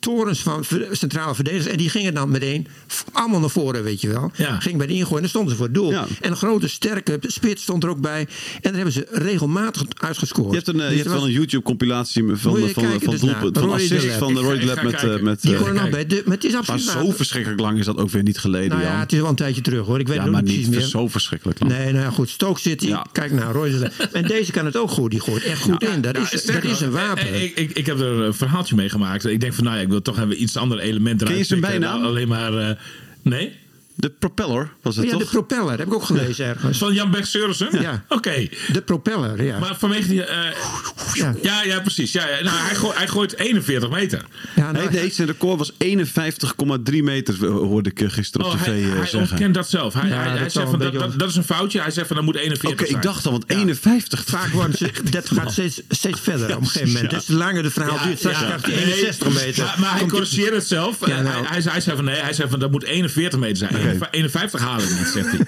torens van centrale verdedigers. En die gingen dan meteen allemaal naar voren, weet je wel. Ja. Ging bij de ingooi en dan stonden ze voor het doel. Ja. En een grote, sterke spits stond er ook bij. En daar hebben ze regelmatig uitgescoord. Je hebt, een, eh, Dus je hebt wel een YouTube-compilatie van, van, van, dus doelpunt, van Roy assists van de Roy Lab met, eh, met Die eh, nog bij. De, maar het is Maar absoluut zo wapen. verschrikkelijk lang is dat ook weer niet geleden, Nou ja, Jan. het is wel een tijdje terug hoor. Ik weet Ja, het maar ook niet meer. zo verschrikkelijk lang. Nee, nou ja, goed. Stoke City. Ja. Kijk naar Roy de Lab. En deze kan het ook goed. Die gooit echt goed in. Dat, Nou, is, dat sterker is een wapen. Ik, ik, ik heb er een verhaaltje mee gemaakt. Ik denk van, nou ja, ik wil toch even iets andere elementen Ken je eruit zijn bijnaam? Alleen maar... eh, nee? De propeller was het ja, toch? de propeller. Heb ik ook gelezen ergens. Van Jan Beck Seurissen? Ja. Oké. De propeller, ja. Maar vanwege die... eh, Ja. ja, ja, precies. Ja, ja. Nou, hij, gooit, hij gooit 41 meter. ja, nou, Nee, nee, zijn record was 51,3 meter, hoorde ik eh, gisteren op Oh, tv hij, eh, hij zeggen. ontkent dat zelf. Hij, Ja, hij, dat hij zegt van, dat, dat, dat is een foutje. Hij zegt van, dat moet 41 Oké, zijn. ik dacht al, want 51. Vaak wordt ze, dat gaat steeds, steeds verder op een gegeven moment. ja. Des te langer de verhaal duurt, straks krijgt hij 61 nee, meter. Maar, maar hij hij- corrigeert het zelf. Ja, nou. hij, hij, hij zei van nee, hij zei van dat moet 41 meter zijn. 51 halen we niet, zegt hij.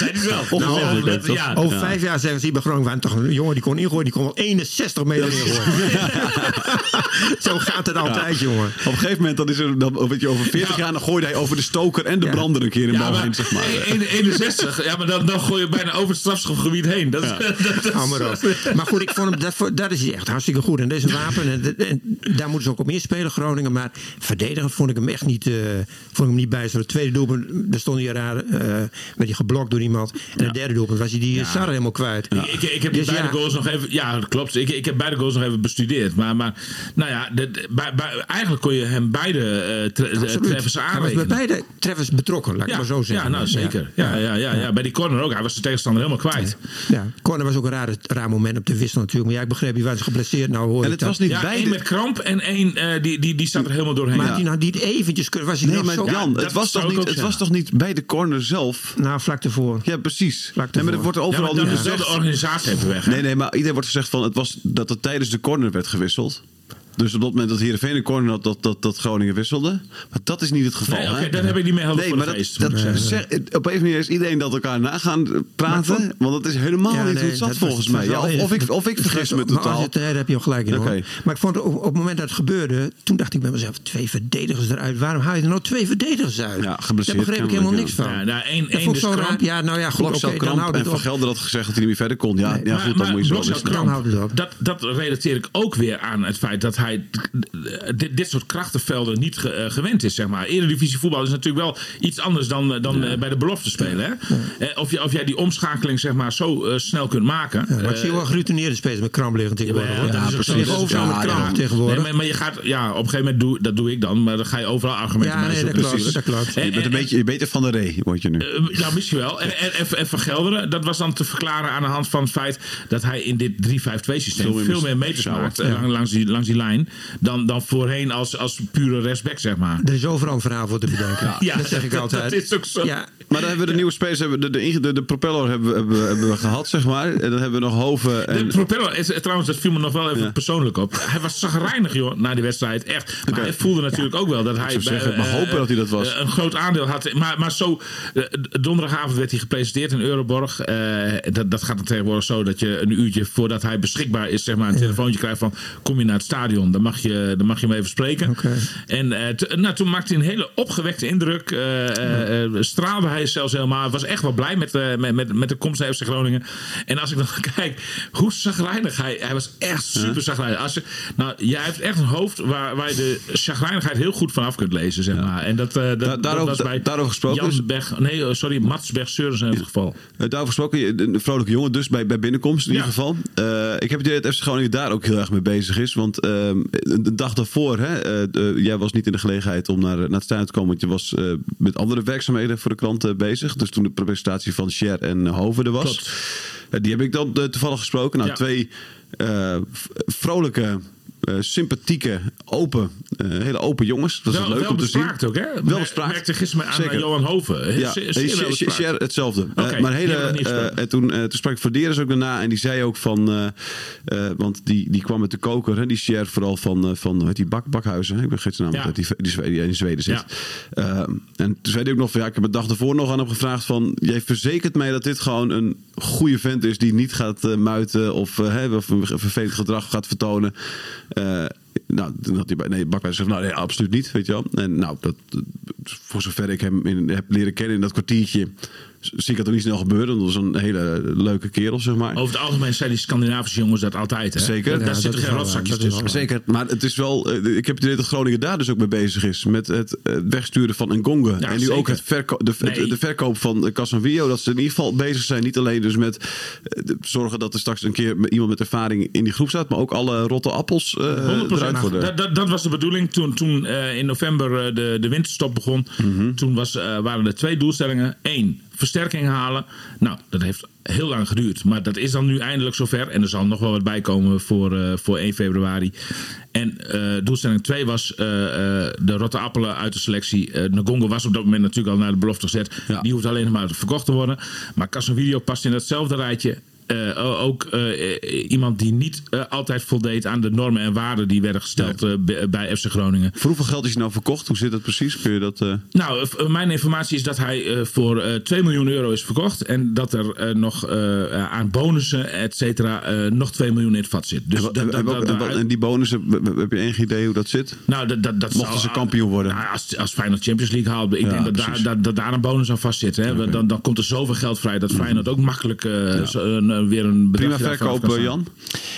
hij zelf. Ongelooflijk, Nou, ja, Over vijf jaar zeggen ze hier bij Groningen, van, toch een jongen die kon ingooien, die kon wel 61 meter ingooien. Zo gaat het altijd, jongen. Op een gegeven moment, dan is er, dan, weet je, over 40 jaar, dan gooide hij over de stoker en de Ja. brander een keer in Ja, bal heen, zeg maar. 1 61, ja, maar dan, dan gooi je bijna over het strafschopgebied heen. Dat, Hou maar op. Maar goed, ik vond hem, dat, dat is hij echt hartstikke goed. En deze wapen, en, en daar moeten ze ook op inspelen, Groningen. Maar verdedigen vond ik hem echt niet, eh vond ik hem niet bij. Het tweede doelpunt, daar stond hij raar, eh werd hij geblokt door iemand. En het derde doelpunt was hij die Sarre helemaal kwijt. Ik, ik, ik heb die Dus beide ja. goals nog even. Ja, dat klopt. Ik, ik heb beide goals nog even bestudeerd. Maar, maar nou ja, de, bij, bij- eigenlijk kon je hem beide eh tre- Absoluut. treffers Hij was bij aanrekenen. beide treffers betrokken, laat ik Ja, maar zo zeggen. ja, nou zeker. Ja, ja, ja, ja, Bij die corner ook. Hij was de tegenstander helemaal kwijt. Ja, corner was ook een raar, raar moment op de wissel natuurlijk. Maar ja, ik begreep, die was geblesseerd. Nou, hoor En het dat. was niet Ja, beide. één met kramp en één eh, die, die, die staat er helemaal doorheen. Maar Ja. had hij nou niet eventjes kunnen... Was hij Nee, nog maar zo... Jan, het, was toch niet, ook het was toch niet bij de corner zelf? Nou, vlak ervoor. Ja, precies. Vlak Nee, maar er wordt Ja, overal nu wel gezegd... de organisatie even weg. hè? Nee, nee, maar iedereen wordt gezegd van het was dat het tijdens de corner werd gewisseld. Dus op dat moment dat Heerenveen een corner had, dat, dat, dat Groningen wisselde. Maar dat is niet het geval. Nee, oké, hè? daar heb ik niet meer helder Nee, voor maar de dat, dat zeg- op een manier is iedereen dat elkaar na gaan praten. want dat is helemaal Ja, niet nee, hoe het zat dat volgens mij. Ja, of, ik, of ik vergis me totaal. als het- Daar heb je gelijk in. hoor. Maar ik vond op, op het moment dat het gebeurde, toen dacht ik bij mezelf: twee verdedigers eruit. Waarom haal je er nou twee verdedigers uit? Ja, geblesseerd Daar begreep ik helemaal niks van. Ja, nou, één- dat één vond ik dus kramp. Ja, nou ja, goed, dan houdt en Van. Gelder had gezegd dat hij niet meer verder kon. Ja, goed, dan moet je zo Blokcel wisselen. Dan houdt het op. Dat, dat relateer ik ook weer aan het feit dat hij dit, dit soort krachtenvelden niet ge- eh, gewend is. Zeg maar. Eredivisie voetbal is natuurlijk wel iets anders dan, dan eh, bij de belofte spelen. Hè? Eh, Of, je, of jij die omschakeling zeg maar, zo eh, snel kunt maken. Ja, maar ik zie Eh, wel geroutineerde spelers met kramp liggen tegenwoordig. Ja, dat is overal ja, met kramp ja. tegenwoordig. Nee, maar, maar je gaat, ja, op een gegeven moment doe, dat doe ik dan, maar dan ga je overal argumenten Ja, bij nee, dat zoeken. Precies. dat klopt. En- Je bent een en- beetje, je beter van de ree, word je nu. eh, nou, misschien wel. En, en, en, en Van Gelderen, dat was dan te verklaren aan de hand van het feit dat hij in dit 3-5-2 systeem Veel meer meters maakt eh, langs, die, langs die lijn dan, dan voorheen als, als pure rechtsback, zeg maar. Er is overal een verhaal voor te bedenken. Ja, dat zeg ik altijd. dat is ook zo. Ja, Maar dan hebben we de nieuwe spelers, hebben we de, de, de, de propeller hebben, we- hebben, we- hebben we gehad, zeg maar. En dan hebben we nog Hoven De en... propeller, is, trouwens, dat viel me nog wel even Ja. persoonlijk op. Hij was zagrijnig, joh, na die wedstrijd. Echt. Maar hij voelde natuurlijk ook wel dat hij... zou zeggen, bij, maar eh, hopen dat hij dat was. eh, een groot aandeel had. Maar, maar zo, eh, donderdagavond werd hij gepresenteerd in Euroborg. Eh, dat, dat gaat dan tegenwoordig zo dat je een uurtje voordat hij beschikbaar is, zeg maar, een telefoontje krijgt van kom je naar het stadion, dan mag je, dan mag je hem even spreken. En t- nou, toen maakte hij een hele opgewekte indruk. Eh, eh, straalde hij zelfs helemaal. Was echt wel blij met, met, met, met de komst naar FC Groningen. En als ik dan kijk hoe zagrijnig hij... Hij was echt super zagrijnig. Als je, nou, jij hebt echt een hoofd waar, waar je de chagrijnigheid heel goed vanaf kunt lezen, zeg maar. En dat, dat, dat daarover- was bij daarover gesproken Jan is- Berg... Nee, oh, sorry, Mats Berg-Seurens in het geval. Uh, daarover gesproken, een vrolijke jongen dus bij, bij binnenkomst in Ja. ieder geval. Uh, ik heb het idee dat FC Groningen daar ook heel erg mee bezig is. Want um, de dag daarvoor, hè, uh, uh, jij was niet in de gelegenheid om naar, naar het stadion te komen. Want je was uh, met andere werkzaamheden voor de krant uh, bezig. Dus toen de presentatie van Cher en Hoven er was. Uh, die heb ik dan toevallig gesproken. Nou, Ja. twee vrolijke... Uh, sympathieke, open, uh, hele open jongens. Dat Wel, leuk wel om te zien. ook, hè? Wel bespraakt. merkte gisteren aan Zeker. Johan Hoven. Ja, share hetzelfde. Eh, maar hele, eh, en toen, eh, toen sprak Verderes ook daarna en die zei ook van, eh, eh, want die, die kwam met de koker, hè, die share vooral van, eh, van heet die bak, Bakhuizen, hè? ik ben vergeet zijn naam, Ja. die, die, die in Zweden zit. Eh, en toen zei hij ook nog van, ja, ik heb een dag ervoor nog aan hem gevraagd van, jij verzekert mij dat dit gewoon een goede vent is die niet gaat eh, muiten of, eh, hè, of een vervelend gedrag gaat vertonen. Eh, nou, had hij bij nee, Bakhuizen zegt, nou nee, absoluut niet, weet je wel. En nou, dat- voor zover ik hem in, heb leren kennen in dat kwartiertje, zie ik het ook niet snel gebeuren. Dat is een hele leuke kerel, zeg maar. Over het algemeen zijn die Scandinavische jongens dat altijd. Hè? Zeker. Daar Ja, zitten geen rotzakjes tussen. Zeker, maar het is wel. eh, Ik heb het idee dat Groningen daar dus ook mee bezig is. Met het eh, wegsturen van Ngonga. Ja, en nu zeker. ook het verko de, Nee. de verkoop van Casanvillo. Dat ze in ieder geval bezig zijn. Niet alleen dus met eh, zorgen dat er straks een keer iemand met ervaring in die groep staat. Maar ook alle rotte appels 100%. eruit worden. Dat, dat, dat was de bedoeling toen, toen eh, in november de, de winterstop begon. Mhm. Toen was, eh, waren er twee doelstellingen. Eén, versterking halen. Nou, dat heeft heel lang geduurd. Maar dat is dan nu eindelijk zover. En er zal nog wel wat bij komen voor, eh, voor 1 februari. En eh, doelstelling 2 was eh, de rotte appelen uit de selectie. Eh Ngongo was op dat moment natuurlijk al naar de belofte gezet. Ja. Die hoeft alleen nog maar verkocht te worden. Maar Casemiro past in datzelfde rijtje. Eh, ook eh, eh, iemand die niet altijd voldeed aan de normen en waarden die werden gesteld bij- FC Groningen. Voor hoeveel geld is hij nou verkocht? Hoe zit dat precies? Kun je dat. Nou, mijn informatie is dat hij voor eh 2 miljoen euro is verkocht. En dat er nog aan bonussen, et cetera, nog 2 miljoen in het vat zit. Dus en, dat- en dat- dat- die bonussen, heb je enig idee hoe dat zit? Nou, dat, dat, dat Mochten ze kampioen worden? Nou, als, als Feyenoord Champions League haalt, ik Ja, denk dat daar, dat, dat daar een bonus aan vast zit. Hè. Dan, dan komt er zoveel geld vrij dat Feyenoord ook makkelijk zo- een- weer een Prima verkoop, kan eh. Jan.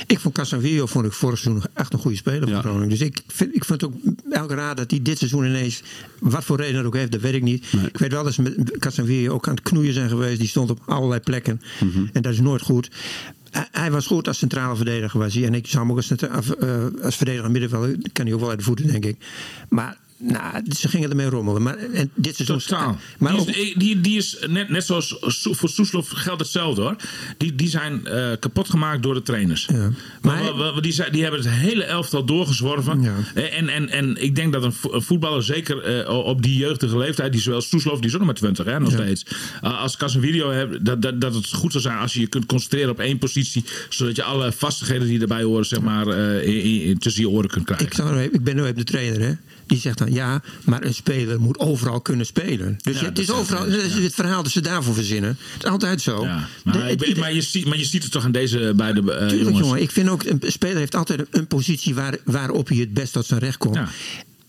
Ik vond Casanvillo vond ik vorig seizoen echt een goede speler Ja. voor Groningen. Dus ik vind, ik vind het ook elke raad dat hij dit seizoen ineens, wat voor reden dat ook heeft, dat weet ik niet. Nee. Ik weet wel dat ze met Casanvillo ook aan het knoeien zijn geweest. Die stond op allerlei plekken. Mhm. En dat is nooit goed. Hij- was goed als centrale verdediger was hij. En ik zou hem ook als, eh, als verdediger middenvelder, kan hij ook wel uit de voeten denk ik. Maar nou, ze gingen ermee rommelen. Maar en dit seizoen... Totaal. Maar die, is, die, die is net, net zoals voor Soeslof geldt hetzelfde hoor. Die, die zijn eh, kapot gemaakt door de trainers. Ja. Maar, die, die hebben het hele elftal doorgezworven. Ja. Eh, En, en, en ik denk dat een vo- een voetballer, zeker eh, op die jeugdige leeftijd, die zowel Soeslof, die is ook nog maar 20 hè, nog Ja. steeds. Uh, als Casemiro hebt, dat, dat, dat het goed zou zijn als je je kunt concentreren op één positie, zodat je alle vastigheden die erbij horen, zeg maar, tussen je oren kunt krijgen. Ik, ik ben nu even de trainer, hè? Die zegt dan ja, maar een speler moet overal kunnen spelen. Dus Ja, het is overal. het, Dat is het verhaal dat ze daarvoor verzinnen. Het is altijd zo. Ja, maar, het- je ziet, maar je ziet het toch aan deze beide eh, Tuurlijk, jongens. jongen. Ik vind ook, een speler heeft altijd een, een positie waar, waarop hij het best tot zijn recht komt. Ja.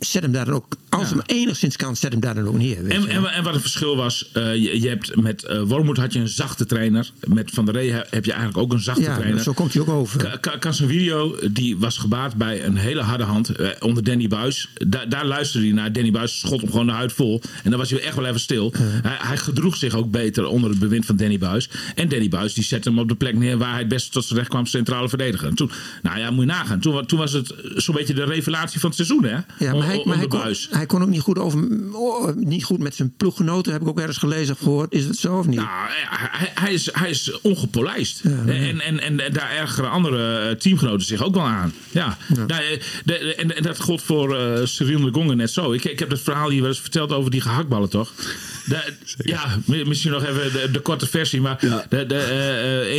Zet hem daar dan ook, als Ja. hem enigszins kan, zet hem daar dan ook neer. En, en, en wat het verschil was, eh, je, je hebt met eh Wormoed had je een zachte trainer. Met Van der Rey he- heb je eigenlijk ook een zachte ja, trainer. zo komt hij ook over. Casemiro die was gebaat bij een hele harde hand eh, onder Danny Buis. Da- daar luisterde hij naar. Danny Buis schot hem gewoon de huid vol. En dan was hij echt wel even stil. Hij, hij gedroeg zich ook beter onder het bewind van Danny Buis. En Danny Buis die zette hem op de plek neer waar hij het beste tot zijn recht kwam, centrale verdediger. En toen, nou ja, moet je nagaan. Toen, toen was het zo'n beetje de revelatie van het seizoen, hè? Ja, maar hij, maar hij, kon, Buis. hij kon ook niet goed, over, oh, niet goed met zijn ploeggenoten. Heb ik ook ergens gelezen of gehoord. Is het zo of niet? Nou, hij, hij, is, hij is ongepolijst. En, en, en, en daar ergeren andere eh, teamgenoten zich ook wel aan. Ja. Nou, eh, de- en, en dat gold voor eh Cyril de Gongen net zo. Ik, ik heb het verhaal hier wel eens verteld over die gehaktballen, toch? De- ja, mi- misschien nog even de, de korte versie. Maar Ja. de, de,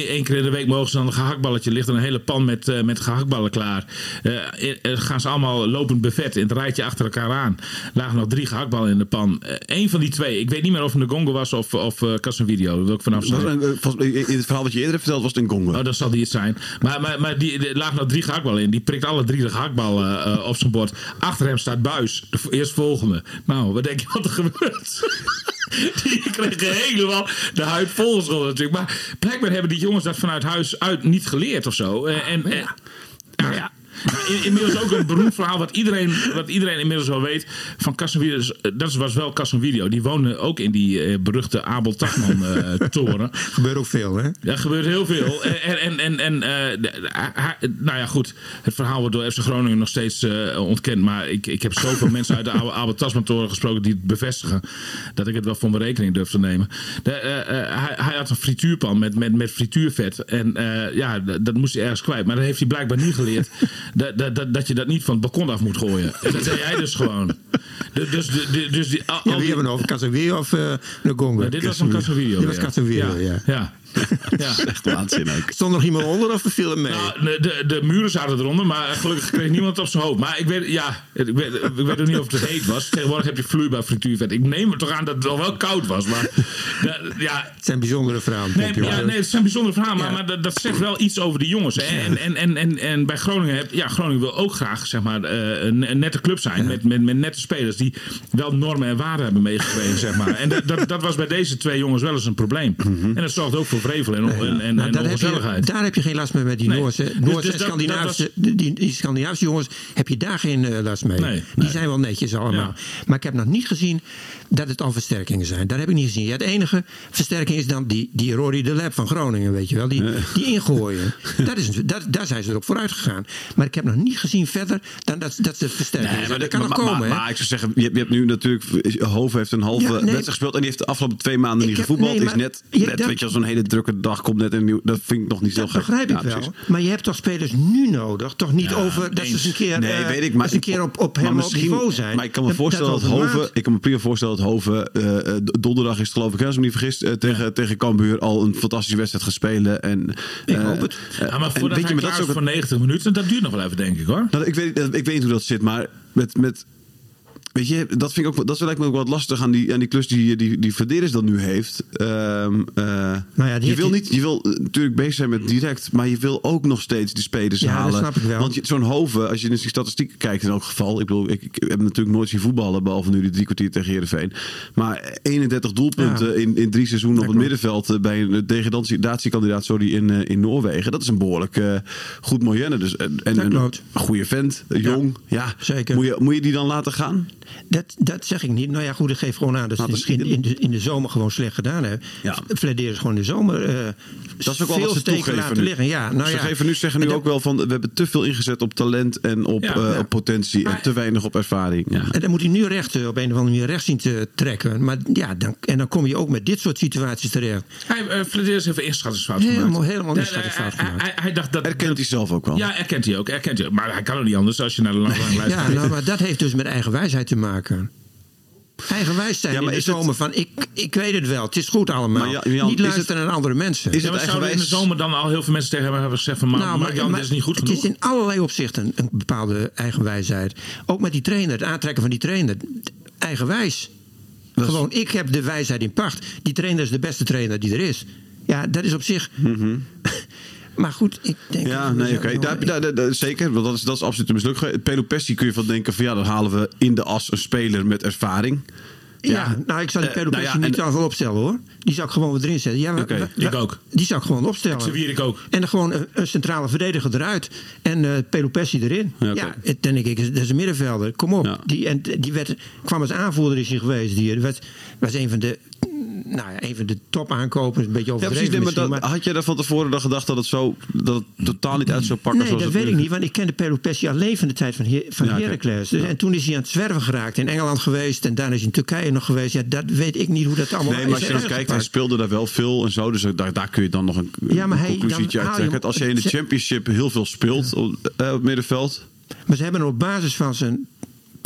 één- keer in de week mogen ze dan een gehaktballetje. Ligt er een hele pan met, eh, met gehaktballen klaar. Gaan ze allemaal lopend buffet in het rijtje achter elkaar aan. Lagen nog drie gehaktballen in de pan. Eén van die twee. Ik weet niet meer of het de Gongo was of, of uh, Casemiro. Dat wil ik vanaf zijn. een- eh, in het verhaal wat je eerder hebt verteld was het een Gongo. Oh, dat zal die het zijn. Maar, maar, maar die, er lagen nog drie gehaktballen in. Die prikt alle drie de gehaktballen eh, op zijn bord. Achter hem staat Buis. De eerstvolgende. Nou, wat denk je wat er gebeurt? Die kregen helemaal de huid volgescholden natuurlijk. Maar blijkbaar hebben die jongens dat vanuit huis uit niet geleerd of zo. Eh, en, en, nou ja. In- inmiddels ook een beroemd verhaal wat iedereen, wat iedereen inmiddels wel weet van Casemiro. Dat was wel Casemiro. Die woonde ook in die eh, beruchte Abel Tasman eh, toren. gebeurt ook veel, hè? Er gebeurt heel veel. En, en, en, en eh, nou ja, goed. Het verhaal wordt door FC Groningen nog steeds eh, ontkend. Maar ik, ik heb zoveel mensen uit de oude Albert Tasman-toren gesproken die het bevestigen. Dat ik het wel voor mijn rekening durf te nemen. De, eh, eh, hij, hij had een frituurpan met, met, met frituurvet. En eh, ja, dat moest hij ergens kwijt. Maar dat heeft hij blijkbaar niet geleerd. Dat, dat, dat, dat je dat niet van het balkon af moet gooien. En dat zei hij dus gewoon. Dus, dus, dus, dus die, al, Ja, al wie die- hebben we over? Casemiro of uh, de Gongo? Ja, dit was een Casemiro. Dit was ja. Casemiro, ja. ja. Ja. Dat is echt waanzin ook. Stond nog iemand onder of viel hem mee? Nou, de, de, de muren zaten eronder, maar gelukkig kreeg niemand het op zijn hoofd. Maar ik weet, ja, ik weet, ik weet ook niet of het heet was. Tegenwoordig heb je vloeibaar frituurvet. Ik neem er toch aan dat het al wel koud was. Maar de- ja, het zijn bijzondere verhalen. Nee, ja, nee, het zijn bijzondere verhalen, maar, Ja. maar dat, dat zegt wel iets over de jongens. Hè. En, en, en, en, en bij Groningen, heb, ja, Groningen wil ook graag zeg maar, eh, een, een nette club zijn. Met, met, met nette spelers die wel normen en waarden hebben meegekregen. zeg maar. En dat, dat, dat was bij deze twee jongens wel eens een probleem. En dat zorgt ook voor vrevel en, en, en, Nou, en daar, heb je, daar heb je geen last mee met die Nee. Noorse, Dus- Noorse dus en dat- Scandinavische, die, die Scandinavische jongens. Heb je daar geen eh, last mee? Nee, die zijn wel netjes allemaal. Maar ik heb nog niet gezien dat het al versterkingen zijn. Dat heb ik niet gezien. Ja, het enige versterking is dan die, die Rory de Lab van Groningen, weet je wel. Die, die ingooien. dat is, dat, daar zijn ze erop vooruit gegaan. Maar ik heb nog niet gezien verder dan dat, dat ze versterkingen Nee, zijn. maar, Dat kan maar, nog maar- komen, maar, ik zou zeggen, je, hebt- je hebt nu natuurlijk... Hoven heeft een halve Ja, nee. wedstrijd gespeeld... en die heeft de afgelopen twee maanden niet gevoetbald. nee, is net, Ja, net dat- weet je, als zo'n hele drukke dag komt net een nieuw... Dat vind ik nog niet zo gek. begrijp ik wel. precies. Maar je hebt toch spelers nu nodig? Toch niet over dat ze eens. eens een keer, Nee, eh, weet ik. Maar, eens een keer op, op helemaal niveau zijn. Maar ik kan me voorstellen dat, Hoven... Ik kan me prima voorstellen dat Hoven... eh, eh, donderdag is het geloof ik, hè, als ik me niet vergis... eh, tegen, tegen Cambuur al een fantastische wedstrijd gaat spelen. En, Ik eh, hoop het. Ja, maar en voordat weet je, maar dat is ook voor 90 minuten, dat duurt nog wel even, denk ik hoor. Nou, ik, weet, ik weet niet hoe dat zit, maar met. met Weet je, dat, vind ik ook, dat lijkt me ook wat lastig aan die, aan die klus die, die, die Verderes dan nu heeft. Ehm, eh, Nou ja, je, wil niet, je wil eh, natuurlijk bezig zijn met direct, maar je wil ook nog steeds die spelers Ja, dat halen. snap ik wel. Want zo'n Hoven, als je naar die statistieken kijkt in elk geval. Ik bedoel, ik, ik heb natuurlijk nooit zien voetballen, behalve nu die drie kwartier tegen Heerenveen. Maar 31 doelpunten Ja. in, in drie seizoenen op het middenveld eh, bij een degradatiekandidaat sorry, in, eh, in Noorwegen. Dat is een behoorlijk eh, goed moyenne. Dus, en, een goede vent, jong. Ja, zeker. Moet je, moet je die dan laten gaan? Dat, dat zeg ik niet. Nou ja, goed, ik geef gewoon aan dat ze we in, in, de, in de zomer gewoon slecht gedaan hebben. Ja. Flederis is gewoon in de zomer eh Dat is ook veel wat ze steken toegeven laten nu. liggen. Ja, nou ze ja. geven nu, zeggen nu dat- ook wel van we hebben te veel ingezet op talent en op, Ja, eh, ja. op potentie en te weinig op ervaring. Ja. En dan moet hij nu recht eh, op een of andere manier recht zien te trekken. Maar ja, dan, en dan kom je ook met dit soort situaties terecht. Hij, uh, heeft een inschattingsfout Helemaal- gemaakt. helemaal Nee, inschattingsfout hij- hij- gemaakt. Hij, hij dacht dat, Erkent dat- hij zelf ook wel. Ja, erkent hij ook. Erkent hij. Maar hij kan ook niet anders als je naar de lange lijst Ja, kijkt. nou, maar dat heeft dus met eigen wijsheid te maken. Eigenwijs zijn Ja, maar in de het- zomer van ik, ik weet het wel, het is goed allemaal. Maar Jan- Jan, niet is luisteren naar andere mensen. is Ja, het maar zouden in de zomer dan al heel veel mensen tegen hem hebben gezegd van... Maar, Nou, maar, Jan, dit is niet goed het genoeg. is in allerlei opzichten een bepaalde eigenwijsheid. Ook met die trainer, het aantrekken van die trainer. Eigenwijs. Gewoon, ik heb de wijsheid in pacht. Die trainer is de beste trainer die er is. Ja, dat is op zich. maar goed, ik denk. Ja, nee, oké. Zeker, want dat is, dat is absoluut een misluk. Pelopessi kun je van denken van ja, dan halen we in de as een speler met ervaring. Ja, nou, ik zou die Eh, Pedro nou ja, niet opstellen hoor. Die zou ik gewoon weer erin zetten. Ja, we- we- ik ook. Die zou ik gewoon opstellen. Xavier ik ook. En dan gewoon een, een centrale verdediger eruit. En eh Pelopessi erin. Ja, Ja, oké. het- dan denk ik, dat is een middenvelder. Kom op. Ja. Die, en die werd, kwam als aanvoerder is hij geweest. Die was, was een van de, nou ja, een van de top aankopers. Een beetje Ja, overdreven precies. Nee, maar dat, had jij daar van tevoren dan gedacht dat het, zo, dat het totaal niet uit zou pakken? Nee, zoals dat weet ik niet, want ik kende Pelopessi alleen van de tijd van, Her van Ja. Heracles. Dus, En toen is hij aan het zwerven geraakt. In Engeland geweest en daarna is hij in Turkije nog geweest. Ja, dat weet ik niet hoe dat allemaal Nee, maar als is je dan kijkt, hij speelde daar wel veel en zo. Dus daar, daar kun je dan nog een, Ja, maar een hij- conclusietje uit trekken. Als je in de championship heel veel speelt op, eh, op het middenveld. Maar ze hebben op basis van zijn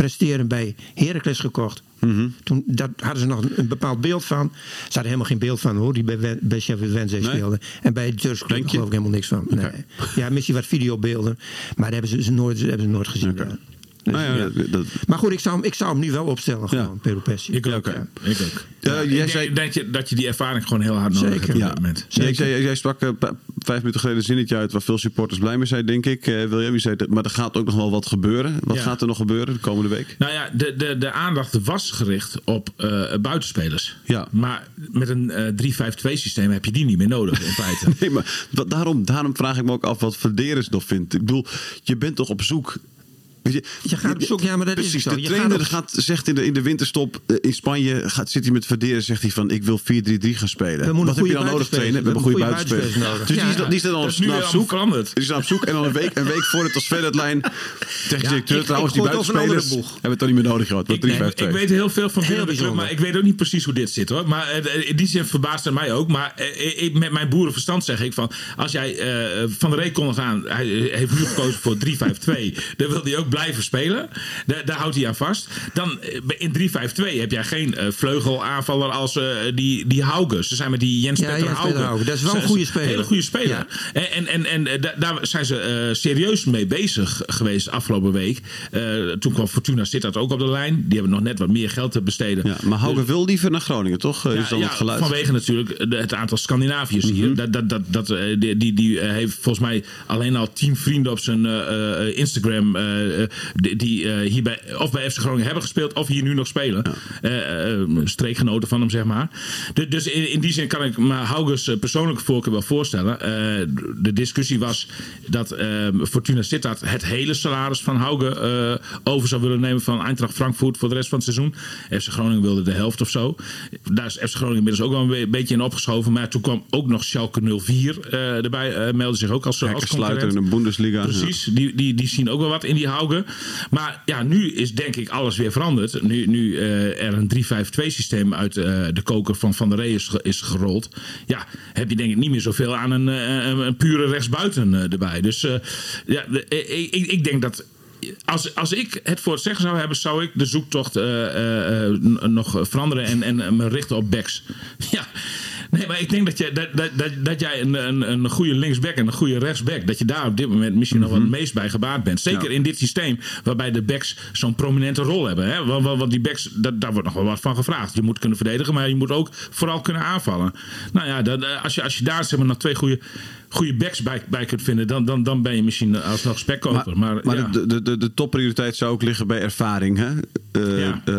presteren bij Heracles gekocht. Mhm. Toen, dat hadden ze nog een, een bepaald beeld van. Ze hadden helemaal geen beeld van hoor, die bij, bij Sheffield Wednesday Nee? speelde. En bij je? geloof ik helemaal niks van. Nee. Ja, misschien wat videobeelden. Maar dat hebben ze, ze nooit, hebben ze nooit gezien. Dus, Nou ja, ja. dat- Maar goed, ik zou, hem, ik zou hem nu wel opstellen, gewoon, Ja. Pedro Pessi. Ik ook. ja. Ik ook. Ja, jij zei- denk je, dat je die ervaring gewoon heel hard nodig Zeker. hebt op Ja. dit moment. Jij, jij, jij sprak pa- vijf minuten geleden een zinnetje uit waar veel supporters blij mee zijn, denk ik. Eh, William, je zei, dat- maar er gaat ook nog wel wat gebeuren. Wat Ja. gaat er nog gebeuren de komende week? Nou ja, de, de, de aandacht was gericht op eh, buitenspelers. Ja. Maar met een eh 3-5-2 systeem heb je die niet meer nodig in feite. Nee, maar wat, daarom, daarom vraag ik me ook af wat Verderes nog vindt. Ik bedoel, je bent toch op zoek. Weet je, Je gaat op zoek, ja, maar dat is precies, ook zo. De trainer gaat gaat, zegt in de, in de winterstop eh, in Spanje, gaat, zit hij met Verderes, zegt hij van ik wil 4-3-3 gaan spelen. We wat heb je dan nodig trainen? We We hebben goede buitenspelers. nodig. Dus die, is, die is dan al is naar op zoek. Die is op zoek en dan een week, een week voor het transferdeadline. Technisch Ja, directeur trouwens, die buitenspelers hebben het toch niet meer nodig gehad. Ik, ik, 3-5-2. ik weet heel veel van bijzonder. maar ik weet ook niet precies hoe dit zit hoor. Maar eh, in die zin verbaast het mij ook. Maar eh, met mijn boerenverstand zeg ik van... als jij van de reek kon gaan... hij heeft nu gekozen voor 3-5-2... dan wil hij ook blijven spelen. Daar, daar houdt hij aan vast. Dan eh, in 3-5-2 heb jij geen eh, vleugelaanvaller als eh, die, die Hauge. Ze zijn met die Jens Ja, Petter Jens Hauge. Dat is wel een goede speler. hele goede speler. Ja. En, en, en, en da- daar zijn ze serieus mee bezig geweest afgelopen week. Toen kwam Fortuna Sittard ook op de lijn. Die hebben nog net wat meer geld te besteden. Ja, maar Hauge wil liever naar Groningen, toch? Is dan het geluid. vanwege natuurlijk het aantal Scandinaviërs Mhm. hier. Dat, dat, dat, dat, die, die, die heeft volgens mij alleen al tien vrienden op zijn Instagram. eh, die die eh, hier bij, of bij FC Groningen hebben gespeeld of hier nu nog spelen. Eh, eh, streekgenoten van hem, zeg maar. De- dus in, in die zin kan ik me Hauges eh, persoonlijke voorkeur wel voorstellen. De discussie was dat Fortuna Sittard het hele salaris van Hauge over zou willen nemen van Eintracht Frankfurt voor de rest van het seizoen. FC Groningen wilde de helft of zo. Daar is FC Groningen inmiddels ook wel een be- beetje in opgeschoven. Maar toen kwam ook nog Schalke 04 eh, erbij. meldde zich ook als, als Hekkensluiter in concurrent. de Bundesliga. Precies, die, die, die zien ook wel wat in die Hauge. Maar ja, nu is denk ik alles weer veranderd. Nu, nu eh, er een 3-5-2 systeem uit eh, de koker van Van der Rey is, ge- is gerold. Ja, heb je denk ik niet meer zoveel aan een, eh, een, pure rechtsbuiten erbij. Dus ja, ik, ik denk dat als, als ik het voor het zeggen zou hebben, zou ik de zoektocht nog veranderen en, en me richten op backs. Ja. Nee, maar ik denk dat, je, dat, dat, dat, dat jij een, een, een goede linksback en een goede rechtsback, dat je daar op dit moment misschien nog wel het meest bij gebaat bent. Zeker Ja. in dit systeem, waarbij de backs zo'n prominente rol hebben. Hè? Want, want, want die backs, dat, daar wordt nog wel wat van gevraagd. Je moet kunnen verdedigen, maar je moet ook vooral kunnen aanvallen. Nou ja, dat, eh, als, je, als je daar zeg maar, nog twee goede, goede backs bij, bij kunt vinden, dan, dan, dan ben je misschien alsnog spekkoper. Maar, Maar ja. de, de, de, de topprioriteit zou ook liggen bij ervaring. Hè? Eh, Ja. eh,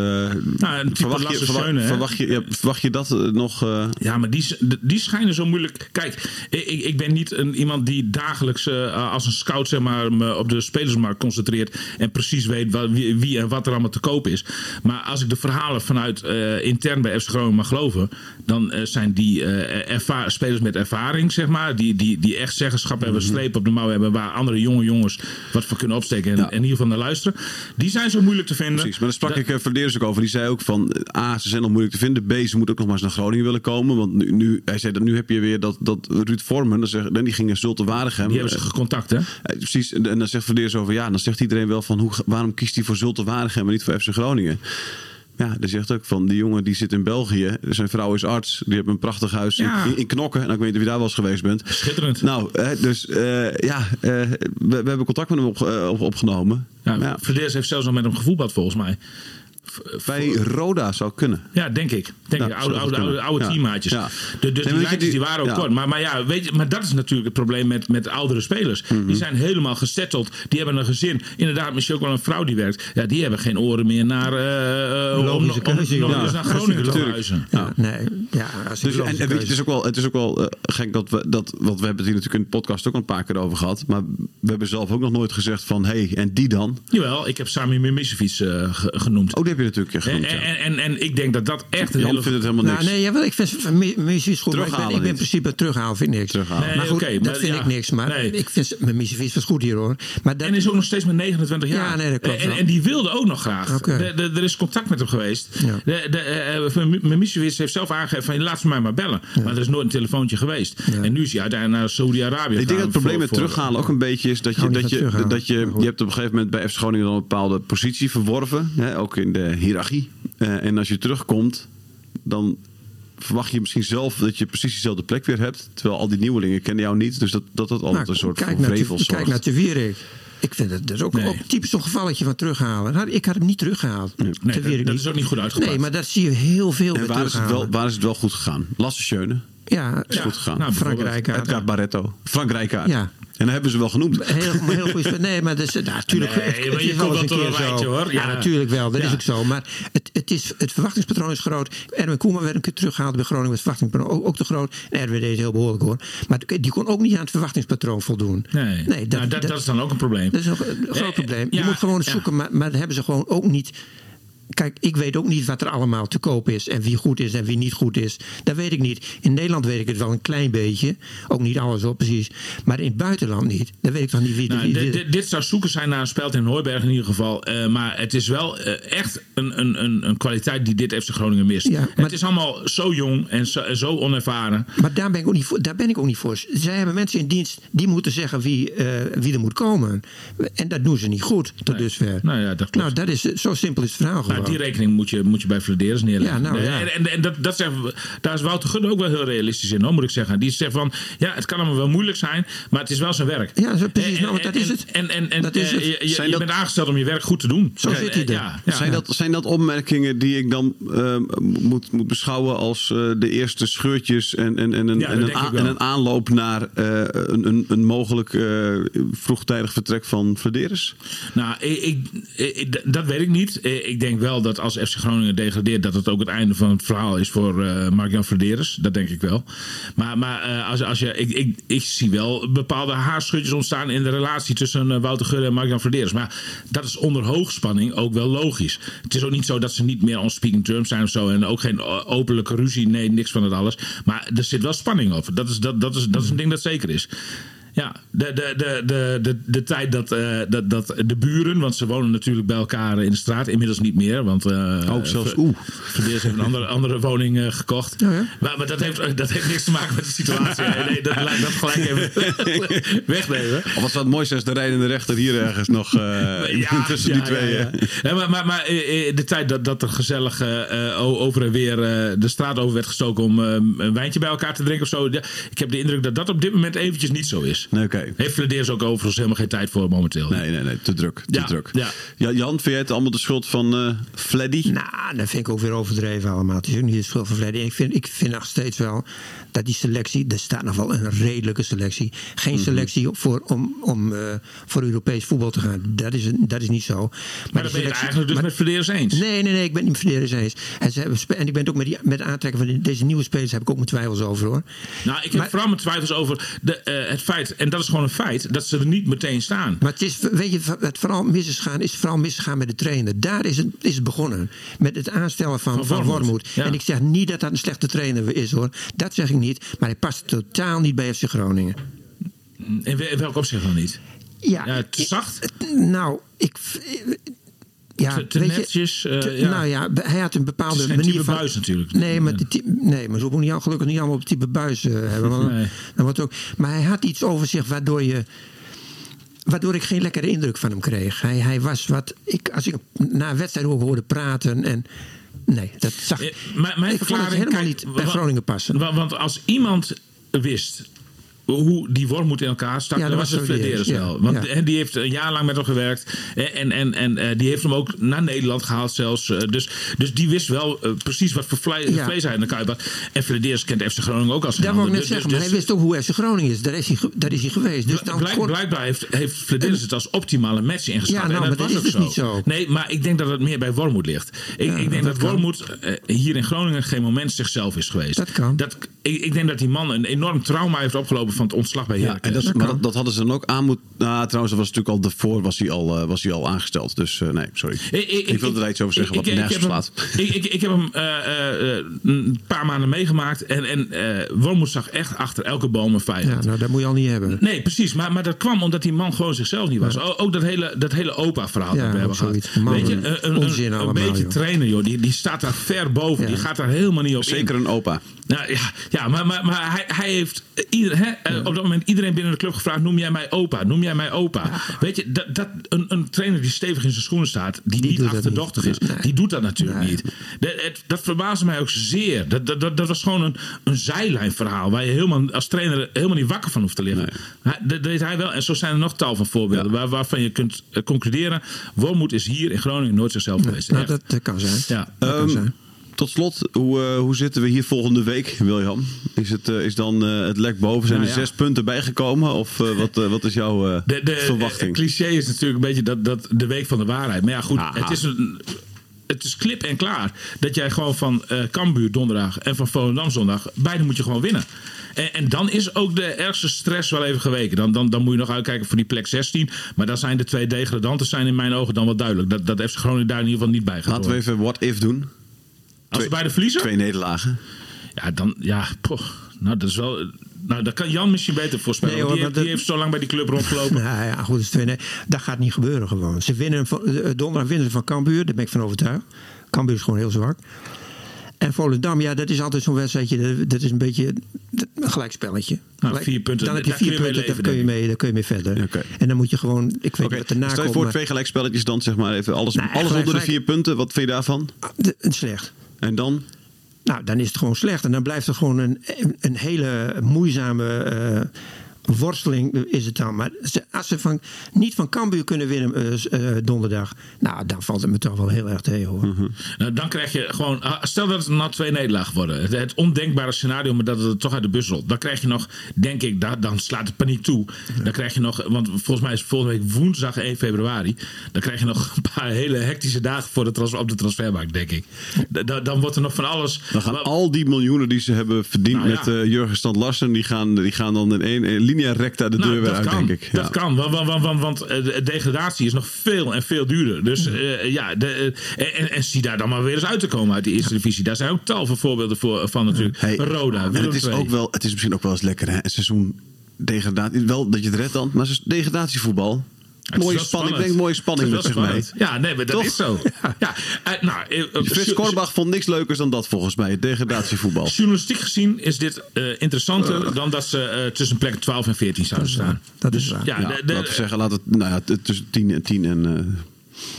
Nou, verwacht, je, Lasse verwacht, Schöne, hè? verwacht, je, ja, verwacht je dat eh, nog? Ja, maar die, die schijnen zo moeilijk. Kijk, ik, ik ben niet een, iemand die dagelijks als een scout zeg maar, me op de spelersmarkt concentreert. En precies weet wa- wie, wie en wat er allemaal te koop is. Maar als ik de verhalen vanuit intern bij FC Groningen mag geloven. Dan zijn die spelers met ervaring, zeg maar. Die, die, die echt zeggenschap hebben, streep op de mouw hebben. Waar andere jonge jongens wat voor kunnen opsteken. En, Ja. en in ieder geval naar luisteren. Die zijn zo moeilijk te vinden. Precies, maar daar sprak Dat- ik uh, Verdeers ook over. Die zei ook van, eh, A, ze zijn nog moeilijk te vinden. B, ze moeten ook nog maar eens naar Groningen willen komen. Want nu, nu, hij zei dat nu heb je weer dat, dat Ruud Vormen, dat zegt, die ging Zulte Waregem. Die hebben ze gecontact, hè? Eh, precies, en, en dan zegt Verdeers over, ja, dan zegt iedereen wel van, hoe, waarom kiest hij voor Zulte Waregem en niet voor FC Groningen? Ja, die zegt ook van die jongen die zit in België. Zijn vrouw is arts. Die heeft een prachtig huis Ja. in, in Knokken. En ik weet niet of je daar wel eens geweest bent. Schitterend. Nou, hè, dus eh, ja, eh, we, we hebben contact met hem op, eh, op- opgenomen. Ja, Ja. Verdeers heeft zelfs al met hem gevoetbald, volgens mij. Bij Roda zou kunnen. Ja, denk ik. Denk Ja, ik. Oude, oude, oude, kunnen. oude Ja. teammaatjes. Ja. De, de, Nee, die weet je, lijntjes die die- waren ook ja. kort. Maar, maar, ja, weet je, maar dat is natuurlijk het probleem met, met oudere spelers. Mhm. Die zijn helemaal gesetteld. Die hebben een gezin. Inderdaad, misschien ook wel een vrouw die werkt. Ja, die hebben geen oren meer naar, eh, eh, om, om, Logische eens Ja, naar Groningen te natuurlijk. verhuizen. Ja, nee. Ja, als Dus, en, en weet je, het is ook wel, het is ook wel eh, gek dat we dat. Want we hebben het hier natuurlijk in de podcast ook al een paar keer over gehad. Maar we hebben zelf ook nog nooit gezegd van hé, hey, en die dan? Jawel, ik heb Sami Mimicevic ge- genoemd. Oh, die heb je natuurlijk en, genoemd. ja. en, en, en ik denk dat dat echt een Jan hele... vindt het helemaal Nou, niks. nee, jawel, ik vind muziek is goed. Maar ik ben, Terughalen ik ben in principe terughalen vind ik niks. Terughalen. Nee, maar goed, oké, dat maar vind ja, ik niks. Maar nee. ik vind mijn muziek was goed hier hoor. Maar dat, En is ook nog steeds maar 29 jaar. Ja, nee, dat klopt En, wel. en die wilde ook nog graag. Oké. De- de- er is contact met hem geweest. Ja. De, de, eh, Mimicevic heeft zelf aangegeven van laat ze mij maar bellen. Maar er is nooit een telefoontje geweest. En nu is hij uiteindelijk naar Saudi-Arabië Ik denk dat het probleem met terughalen ook een beetje is dat je, hou niet dat je, dat je, je hebt op een gegeven moment bij FC Groningen dan een bepaalde positie verworven. Hè, ook in de hiërarchie. Eh, en als je terugkomt, dan verwacht je misschien zelf dat je precies dezelfde plek weer hebt. Terwijl al die nieuwelingen kennen jou niet. Dus dat dat, dat altijd Nou, een soort kijk van vrevel kijk naar Te Wierik. Ik vind het dus ook, Nee. ook typisch zo'n gevalletje van terughalen. Nou, ik had hem niet teruggehaald. Te dat- Wierik dat is ook niet goed uitgepakt. Nee, maar dat zie je heel veel En waar is, het wel, waar is het wel goed gegaan? Lasse Schöne Ja, is goed gegaan. nou, Frank bijvoorbeeld. Rijkaard. Edgar Barretto. Frank Rijkaard. Ja. En dan hebben ze wel genoemd. Heel, heel goed. Nee, maar dat is, nou, natuurlijk. Nee, het- het maar je is komt wel eens een keer rijtje, hoor. Ja, Ja. natuurlijk wel. Dat Ja. is ook zo. Maar het, het, is, het verwachtingspatroon is groot. Erwin Koeman werd een keer teruggehaald bij Groningen. Het verwachtingspatroon ook, ook te groot. En Erwin deed het heel behoorlijk hoor. Maar die kon ook niet aan het verwachtingspatroon voldoen. Nee, nee dat, nou, dat, dat is dan ook een probleem. dat is ook een groot Eh, probleem. ja, je moet gewoon ja. zoeken. Maar, maar dat hebben ze gewoon ook niet kijk, ik weet ook niet wat er allemaal te koop is. En wie goed is en wie niet goed is. Dat weet ik niet. In Nederland weet ik het wel een klein beetje. Ook niet alles op, precies. Maar in het buitenland niet. Dan weet ik toch niet wie... Nou, dit, dit- dit zou zoeken zijn naar een speld in Hooiberg in ieder geval. Eh, maar het is wel eh, echt een, een, een, een kwaliteit die dit FC Groningen mist. Ja, maar- Het is allemaal zo jong en zo, en zo onervaren. Maar daar ben, ik ook niet voor, daar ben ik ook niet voor. Zij hebben mensen in dienst die moeten zeggen wie, eh, wie er moet komen. En dat doen ze niet goed tot dusver. Nou ja, dat klopt. Nou, dat is, zo simpel is het verhaal gewoon. Die rekening moet je, moet je bij Vladeris neerleggen. Ja, nou, ja. En, en, en dat, dat we- daar is Wouter Gunn ook wel heel realistisch in, hoor, moet ik zeggen. Die zegt van, ja, het kan allemaal wel moeilijk zijn, maar het is wel zijn werk. Ja, precies. En- Nou, dat is het. En, en, en Dat is eh, het. je, je- Zijn je dat- bent aangesteld om je werk goed te doen. Zo zit hij er. Ja, ja. Zijn, dat, zijn dat opmerkingen die ik dan eh, moet, moet beschouwen als eh, de eerste scheurtjes en, en, en, een, en, een, a- en aanloop naar eh, een, een, een mogelijk eh, vroegtijdig vertrek van Vladeris? Nou, ik, ik, ik- dat weet ik niet. Ik denk wel dat als FC Groningen degradeert, dat het ook het einde van het verhaal is voor eh Mark-Jan Verderes. Dat denk ik wel. Maar, maar eh, als, als je, ik, ik, ik zie wel bepaalde haarschutjes ontstaan in de relatie tussen eh, Wouter Gudde en Mark-Jan Verderes. Maar dat is onder hoogspanning ook wel logisch. Het is ook niet zo dat ze niet meer on speaking terms zijn of zo. En ook geen openlijke ruzie. Nee, niks van het alles. Maar er zit wel spanning op. Dat is, dat, dat is, dat is een ding dat zeker is. Ja, de, de, de, de, de, de tijd dat, eh, dat, dat de buren, want ze wonen natuurlijk bij elkaar in de straat, inmiddels niet meer. Want uh, Oh, zelfs, oeh. Verdeers heeft een andere, andere woning eh, gekocht. Ja, ja. Maar, maar dat, heeft, dat heeft niks te maken met de situatie. Nee, nee, dat, laat ik dat gelijk even wegnemen. Of wat zou het mooiste als de rijdende rechter hier ergens nog eh, tussen die twee. Ja, ja. Ja, maar maar, maar de tijd dat, dat er gezellig over en weer de straat over werd gestoken om een wijntje bij elkaar te drinken of zo. ja, ik heb de indruk dat dat op dit moment eventjes niet zo is. Nee, oké. Heeft Vladeers ook overigens helemaal geen tijd voor momenteel. Nee, nee, nee, te druk. Te Ja, druk. ja. Ja, Jan, vind jij het allemaal de schuld van eh Fleddy? Nou, dat vind ik ook weer overdreven allemaal. Het is ook niet de schuld van Vleddy. Ik vind, ik vind nog steeds wel dat die selectie... Er staat nog wel een redelijke selectie. Geen Mhm. selectie voor, om, om eh, voor Europees voetbal te gaan. Dat is, dat is niet zo. Maar, dan ben je het selectie- eigenlijk dus maar- met Vladeers eens. Nee, nee, nee, ik ben het niet met Verderes eens. En, ze hebben, spe- en ik ben het ook met, die, met aantrekken van die- deze nieuwe spelers... heb ik ook mijn twijfels over, hoor. Nou, ik heb Maar- vooral mijn twijfels over de, eh, het feit, en dat is gewoon een feit, dat ze er niet meteen staan. Maar het is, weet je, het vooral misgegaan is vooral misgegaan met de trainer. Daar is het, is het begonnen. Met het aanstellen van, Van van, Wormoed, ja. En ik zeg niet dat dat een slechte trainer is hoor. Dat zeg ik niet. Maar hij past totaal niet bij FC Groningen. In wel- in welk opzicht dan niet? Ja, Ja, te zacht? Nou, ik. Ja, Te- te weet je, netjes, eh, te- ja. Nou ja, hij had een bepaalde manier type van. buis natuurlijk. Nee, maar, die nee, maar hoeven niet, al- gelukkig niet allemaal op type buis eh, hebben. Want, Nee. dan wordt ook, maar hij had iets over zich waardoor je. Waardoor ik geen lekkere indruk van hem kreeg. Hij, hij was wat. Ik, als ik na een wedstrijd ook hoorde praten. En, nee, dat zag Eh, maar mijn ik. vond het helemaal kijk, niet bij Groningen passen. wa- Want als iemand wist hoe die worm moet in elkaar stak, Ja, dat was het ja. wel. Want Ja. en die heeft een jaar lang met hem gewerkt. En, en, en, en eh, die heeft hem ook naar Nederland gehaald zelfs. Eh, Dus, dus die wist wel eh, precies wat voor vlees hij in de kuip had. En kent FC Groningen ook als Dat wou ik ander. net Dus- zeggen, maar dus- hij wist ook hoe FC Groningen is. Daar is hij, daar is hij geweest. Dus dan Blijk- kon- blijkbaar heeft, heeft het als optimale match ingeschat. Ja, nou, en dat maar was dat ook is zo. dus niet zo. Nee, maar ik denk dat het meer bij Wormoed ligt. Ik, ik denk dat, dat. Wormoed eh, hier in Groningen geen moment zichzelf is geweest. Dat kan. ik, ik denk dat die man een enorm trauma heeft opgelopen van het ontslag bij Ja, Heracles. en dat, maar dat, dat hadden ze dan ook aan moeten. Nou, trouwens, dat was natuurlijk al daarvoor was hij al, eh, was hij al aangesteld. Dus eh, nee, sorry. Ik, wilde er iets over zeggen wat ik- ik nergens heb hem- slaat. Ik, ik, ik heb hem eh, eh, eh, een paar maanden meegemaakt. En, en eh Wormoed zag echt achter elke boom een vijand. Ja, nou, dat moet je al niet hebben. Nee, precies. Maar, maar dat kwam omdat die man gewoon zichzelf niet was. Ook dat hele, dat hele opa-verhaal Ja, dat we hebben gehad. Weet je, een, een, onzin een, een beetje joh. trainer, joh. Die, die staat daar ver boven. Ja. Die gaat daar helemaal niet op Zeker in. een opa. Nou, ja, ja, maar, maar, maar hij, hij heeft ieder, hè, op dat moment iedereen binnen de club gevraagd: noem jij mij opa? Noem jij mij opa? Weet je, dat, dat, een, een trainer die stevig in zijn schoenen staat, die, Die niet achterdochtig niet. is, Nee. die doet dat natuurlijk Nee. niet. Dat, het, dat verbaasde mij ook zeer. Dat, dat, dat, dat was gewoon een, een zijlijnverhaal waar je helemaal, als trainer helemaal niet wakker van hoeft te liggen. Hij, dat deed hij wel. En zo zijn er nog tal van voorbeelden waar, waarvan je kunt eh, concluderen: Wormoed is hier in Groningen nooit zichzelf geweest. Nou, dat, kan zijn. Ja. Dat kan Ehm, zijn. Tot slot, hoe, eh, hoe zitten we hier volgende week, William? Is, het, eh, is dan eh, het lek boven? Zijn Nou er ja. zes punten bijgekomen? Of wat, wat is jouw De, de verwachting? eh, cliché is natuurlijk een beetje dat, dat de week van de waarheid. Maar ja, goed, Aha. het is een. het is klip en klaar dat jij gewoon van eh Cambuur donderdag en van Volendam zondag, beide moet je gewoon winnen. En, en dan is ook de ergste stress wel even geweken. Dan, dan, dan moet je nog uitkijken voor die plek 16. Maar dan zijn de twee degradanten zijn in mijn ogen dan wel duidelijk. Dat, dat FC Groningen daar in ieder geval niet bij Laten we even what if doen. Als we beide verliezen? Twee nederlagen. Ja, dan, ja, poh. Nou, dat is wel... Nou, dat kan Jan misschien beter voorspellen. Nee, hoor, die, heeft, die heeft zo lang bij die club rondgelopen. Nou ja, goed, is twee, nee, dat gaat niet gebeuren gewoon. Ze winnen van, eh, donderdag winnen ze van Cambuur, daar ben ik van overtuigd. Cambuur is gewoon heel zwak. En Volendam, ja, dat is altijd zo'n wedstrijdje. dat- is een beetje een gelijkspelletje. Nou, Gelijk- vier punten, Dan heb je vier je mee punten, leven, daar kun je mee, daar kun je mee verder. Ja, oké. En dan moet je gewoon, ik weet niet wat erna stel je voor maar- twee gelijkspelletjes dan, zeg maar even. Alles, Nou, alles onder de vier punten. Wat vind je daarvan? Ah, de- slecht. En dan? Nou, dan is het gewoon slecht. En dan blijft het gewoon een, een hele moeizame eh, worsteling is het dan. Maar als ze van, niet van Cambuur kunnen winnen eh, eh, donderdag... nou, dan valt het me toch wel heel erg tegen hoor. Nou, dan krijg je gewoon. ah, Stel dat het nou twee nederlagen worden. Het, het ondenkbare scenario, maar dat het toch uit de bus rolt. Dan krijg je nog, denk ik, da- dan slaat de paniek toe. Dan krijg je nog, want volgens mij is volgende week woensdag 1 februari. Dan krijg je nog een paar hele hectische dagen voor de trans, op de transfermarkt, denk ik. Da- da- dan wordt er nog van alles. Dan gaan al die miljoenen die ze hebben verdiend Nou ja. met eh, Jurgen Stand Larsen, die gaan, die gaan dan in één in linea recta de Nou, deur weer dat uit, kan. denk ik. Dat Ja. kan, want, want, want, want, eh, de degradatie is nog veel en veel duurder. Dus eh, ja, de, eh, en, en zie daar dan maar weer eens uit te komen uit die eerste divisie. Daar zijn ook tal van voorbeelden voor, van natuurlijk. Hey, Roda, Willem het is, ook wel, het is misschien ook wel eens lekker, hè? Een seizoen degradatie. Wel dat je het redt dan, maar degradatievoetbal. Mooie spanning, ik spannend. denk mooie spanning met zich mee. Ja, nee, maar dat Toch? is zo. Ja, eh, nou, eh, eh, Frits Korbach vond niks leukers dan dat volgens mij, het degradatievoetbal. Journalistiek gezien is dit eh, interessanter dan dat ze eh, tussen plek 12 en 14 zouden staan. Dat is Dus, waar. Ja, Ja, de- de- laten we zeggen, laat het, nou ja, tussen 10 en 10 en, eh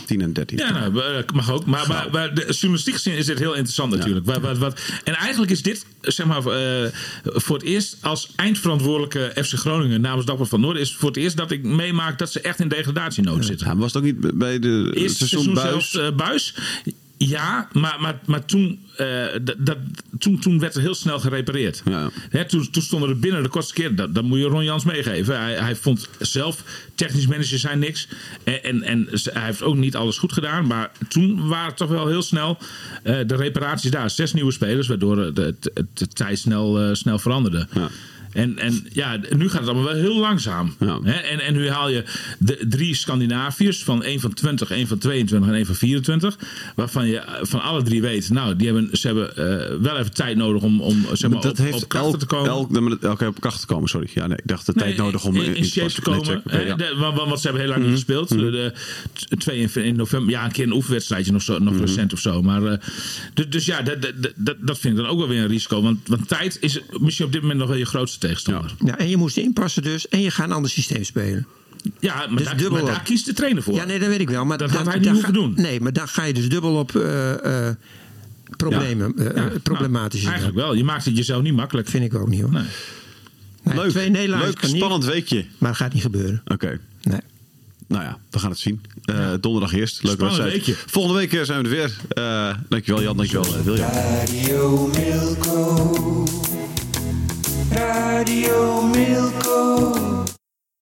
10 en 13. Ja, eh, mag ook. Maar, maar, maar de journalistiek gezien is dit heel interessant natuurlijk. Wat, wat, wat, en eigenlijk is dit, zeg maar, eh, voor het eerst als eindverantwoordelijke FC Groningen namens Dagblad van Noorden... is voor het eerst dat ik meemaak dat ze echt in degradatienood zitten. Ja, maar was het ook niet bij de Eerste seizoen seizoen buis? zelfs eh, buis. Ja, maar, maar, maar toen, eh, dat, dat, toen, toen werd er heel snel gerepareerd. Ja. Hè, toen, toen stonden er binnen de kortste keer. Dat, dat moet je Ron Jans meegeven. Hij, hij vond zelf, technisch manager zijn niks. En, en, en hij heeft ook niet alles goed gedaan. Maar toen waren toch wel heel snel eh, de reparaties daar. Zes nieuwe spelers, waardoor de, de, de, de tijd snel, eh, snel veranderde. Ja. En, en ja, nu gaat het allemaal wel heel langzaam. Ja. Hè? En, en nu haal je de drie Scandinaviërs van één van 20, één van 22 en één van 24. Waarvan je eh, van alle drie weet, nou, die hebben, ze hebben eh, wel even tijd nodig om, om zeg maar, dat op, heeft op krachten elk, te komen. Elk, elke op krachten te komen, sorry. Ja, nee, ik dacht de tijd nodig om in, in shape te komen. Nee, ja. Mhm. de- want, ze hebben heel lang niet gespeeld. De, t- twee in, in november. Ja, een keer een oefenwedstrijdje nog, zo, nog Mhm. recent of zo. Maar, eh, dus, dus ja, dat, dat, dat, dat vind ik dan ook wel weer een risico. Want, want tijd is misschien op dit moment nog wel je grootste tegenstander. Ja, en je moest inpassen dus. En je gaat een ander systeem spelen. Ja, maar, Dus daar, dubbel maar daar kiest de trainer voor. Ja, nee, dat weet ik wel. Maar Dat dan- had hij niet hoeven ga- doen. Nee, maar dan ga je dus dubbel op eh, eh, problemen, eh, Ja, problematisch. nou, eigenlijk wel. Je maakt het jezelf niet makkelijk. Vind ik ook niet hoor. Nee. Nee, Leuk, twee leuk niet, spannend weekje. maar dat gaat niet gebeuren. Oké. Nee. Nou ja, we gaan het zien. Eh, donderdag eerst. Leuke Spannend wedstrijd. weekje. Volgende week eh, zijn we er weer. Eh, dankjewel Jan, dankjewel uh, William. Radio Milko.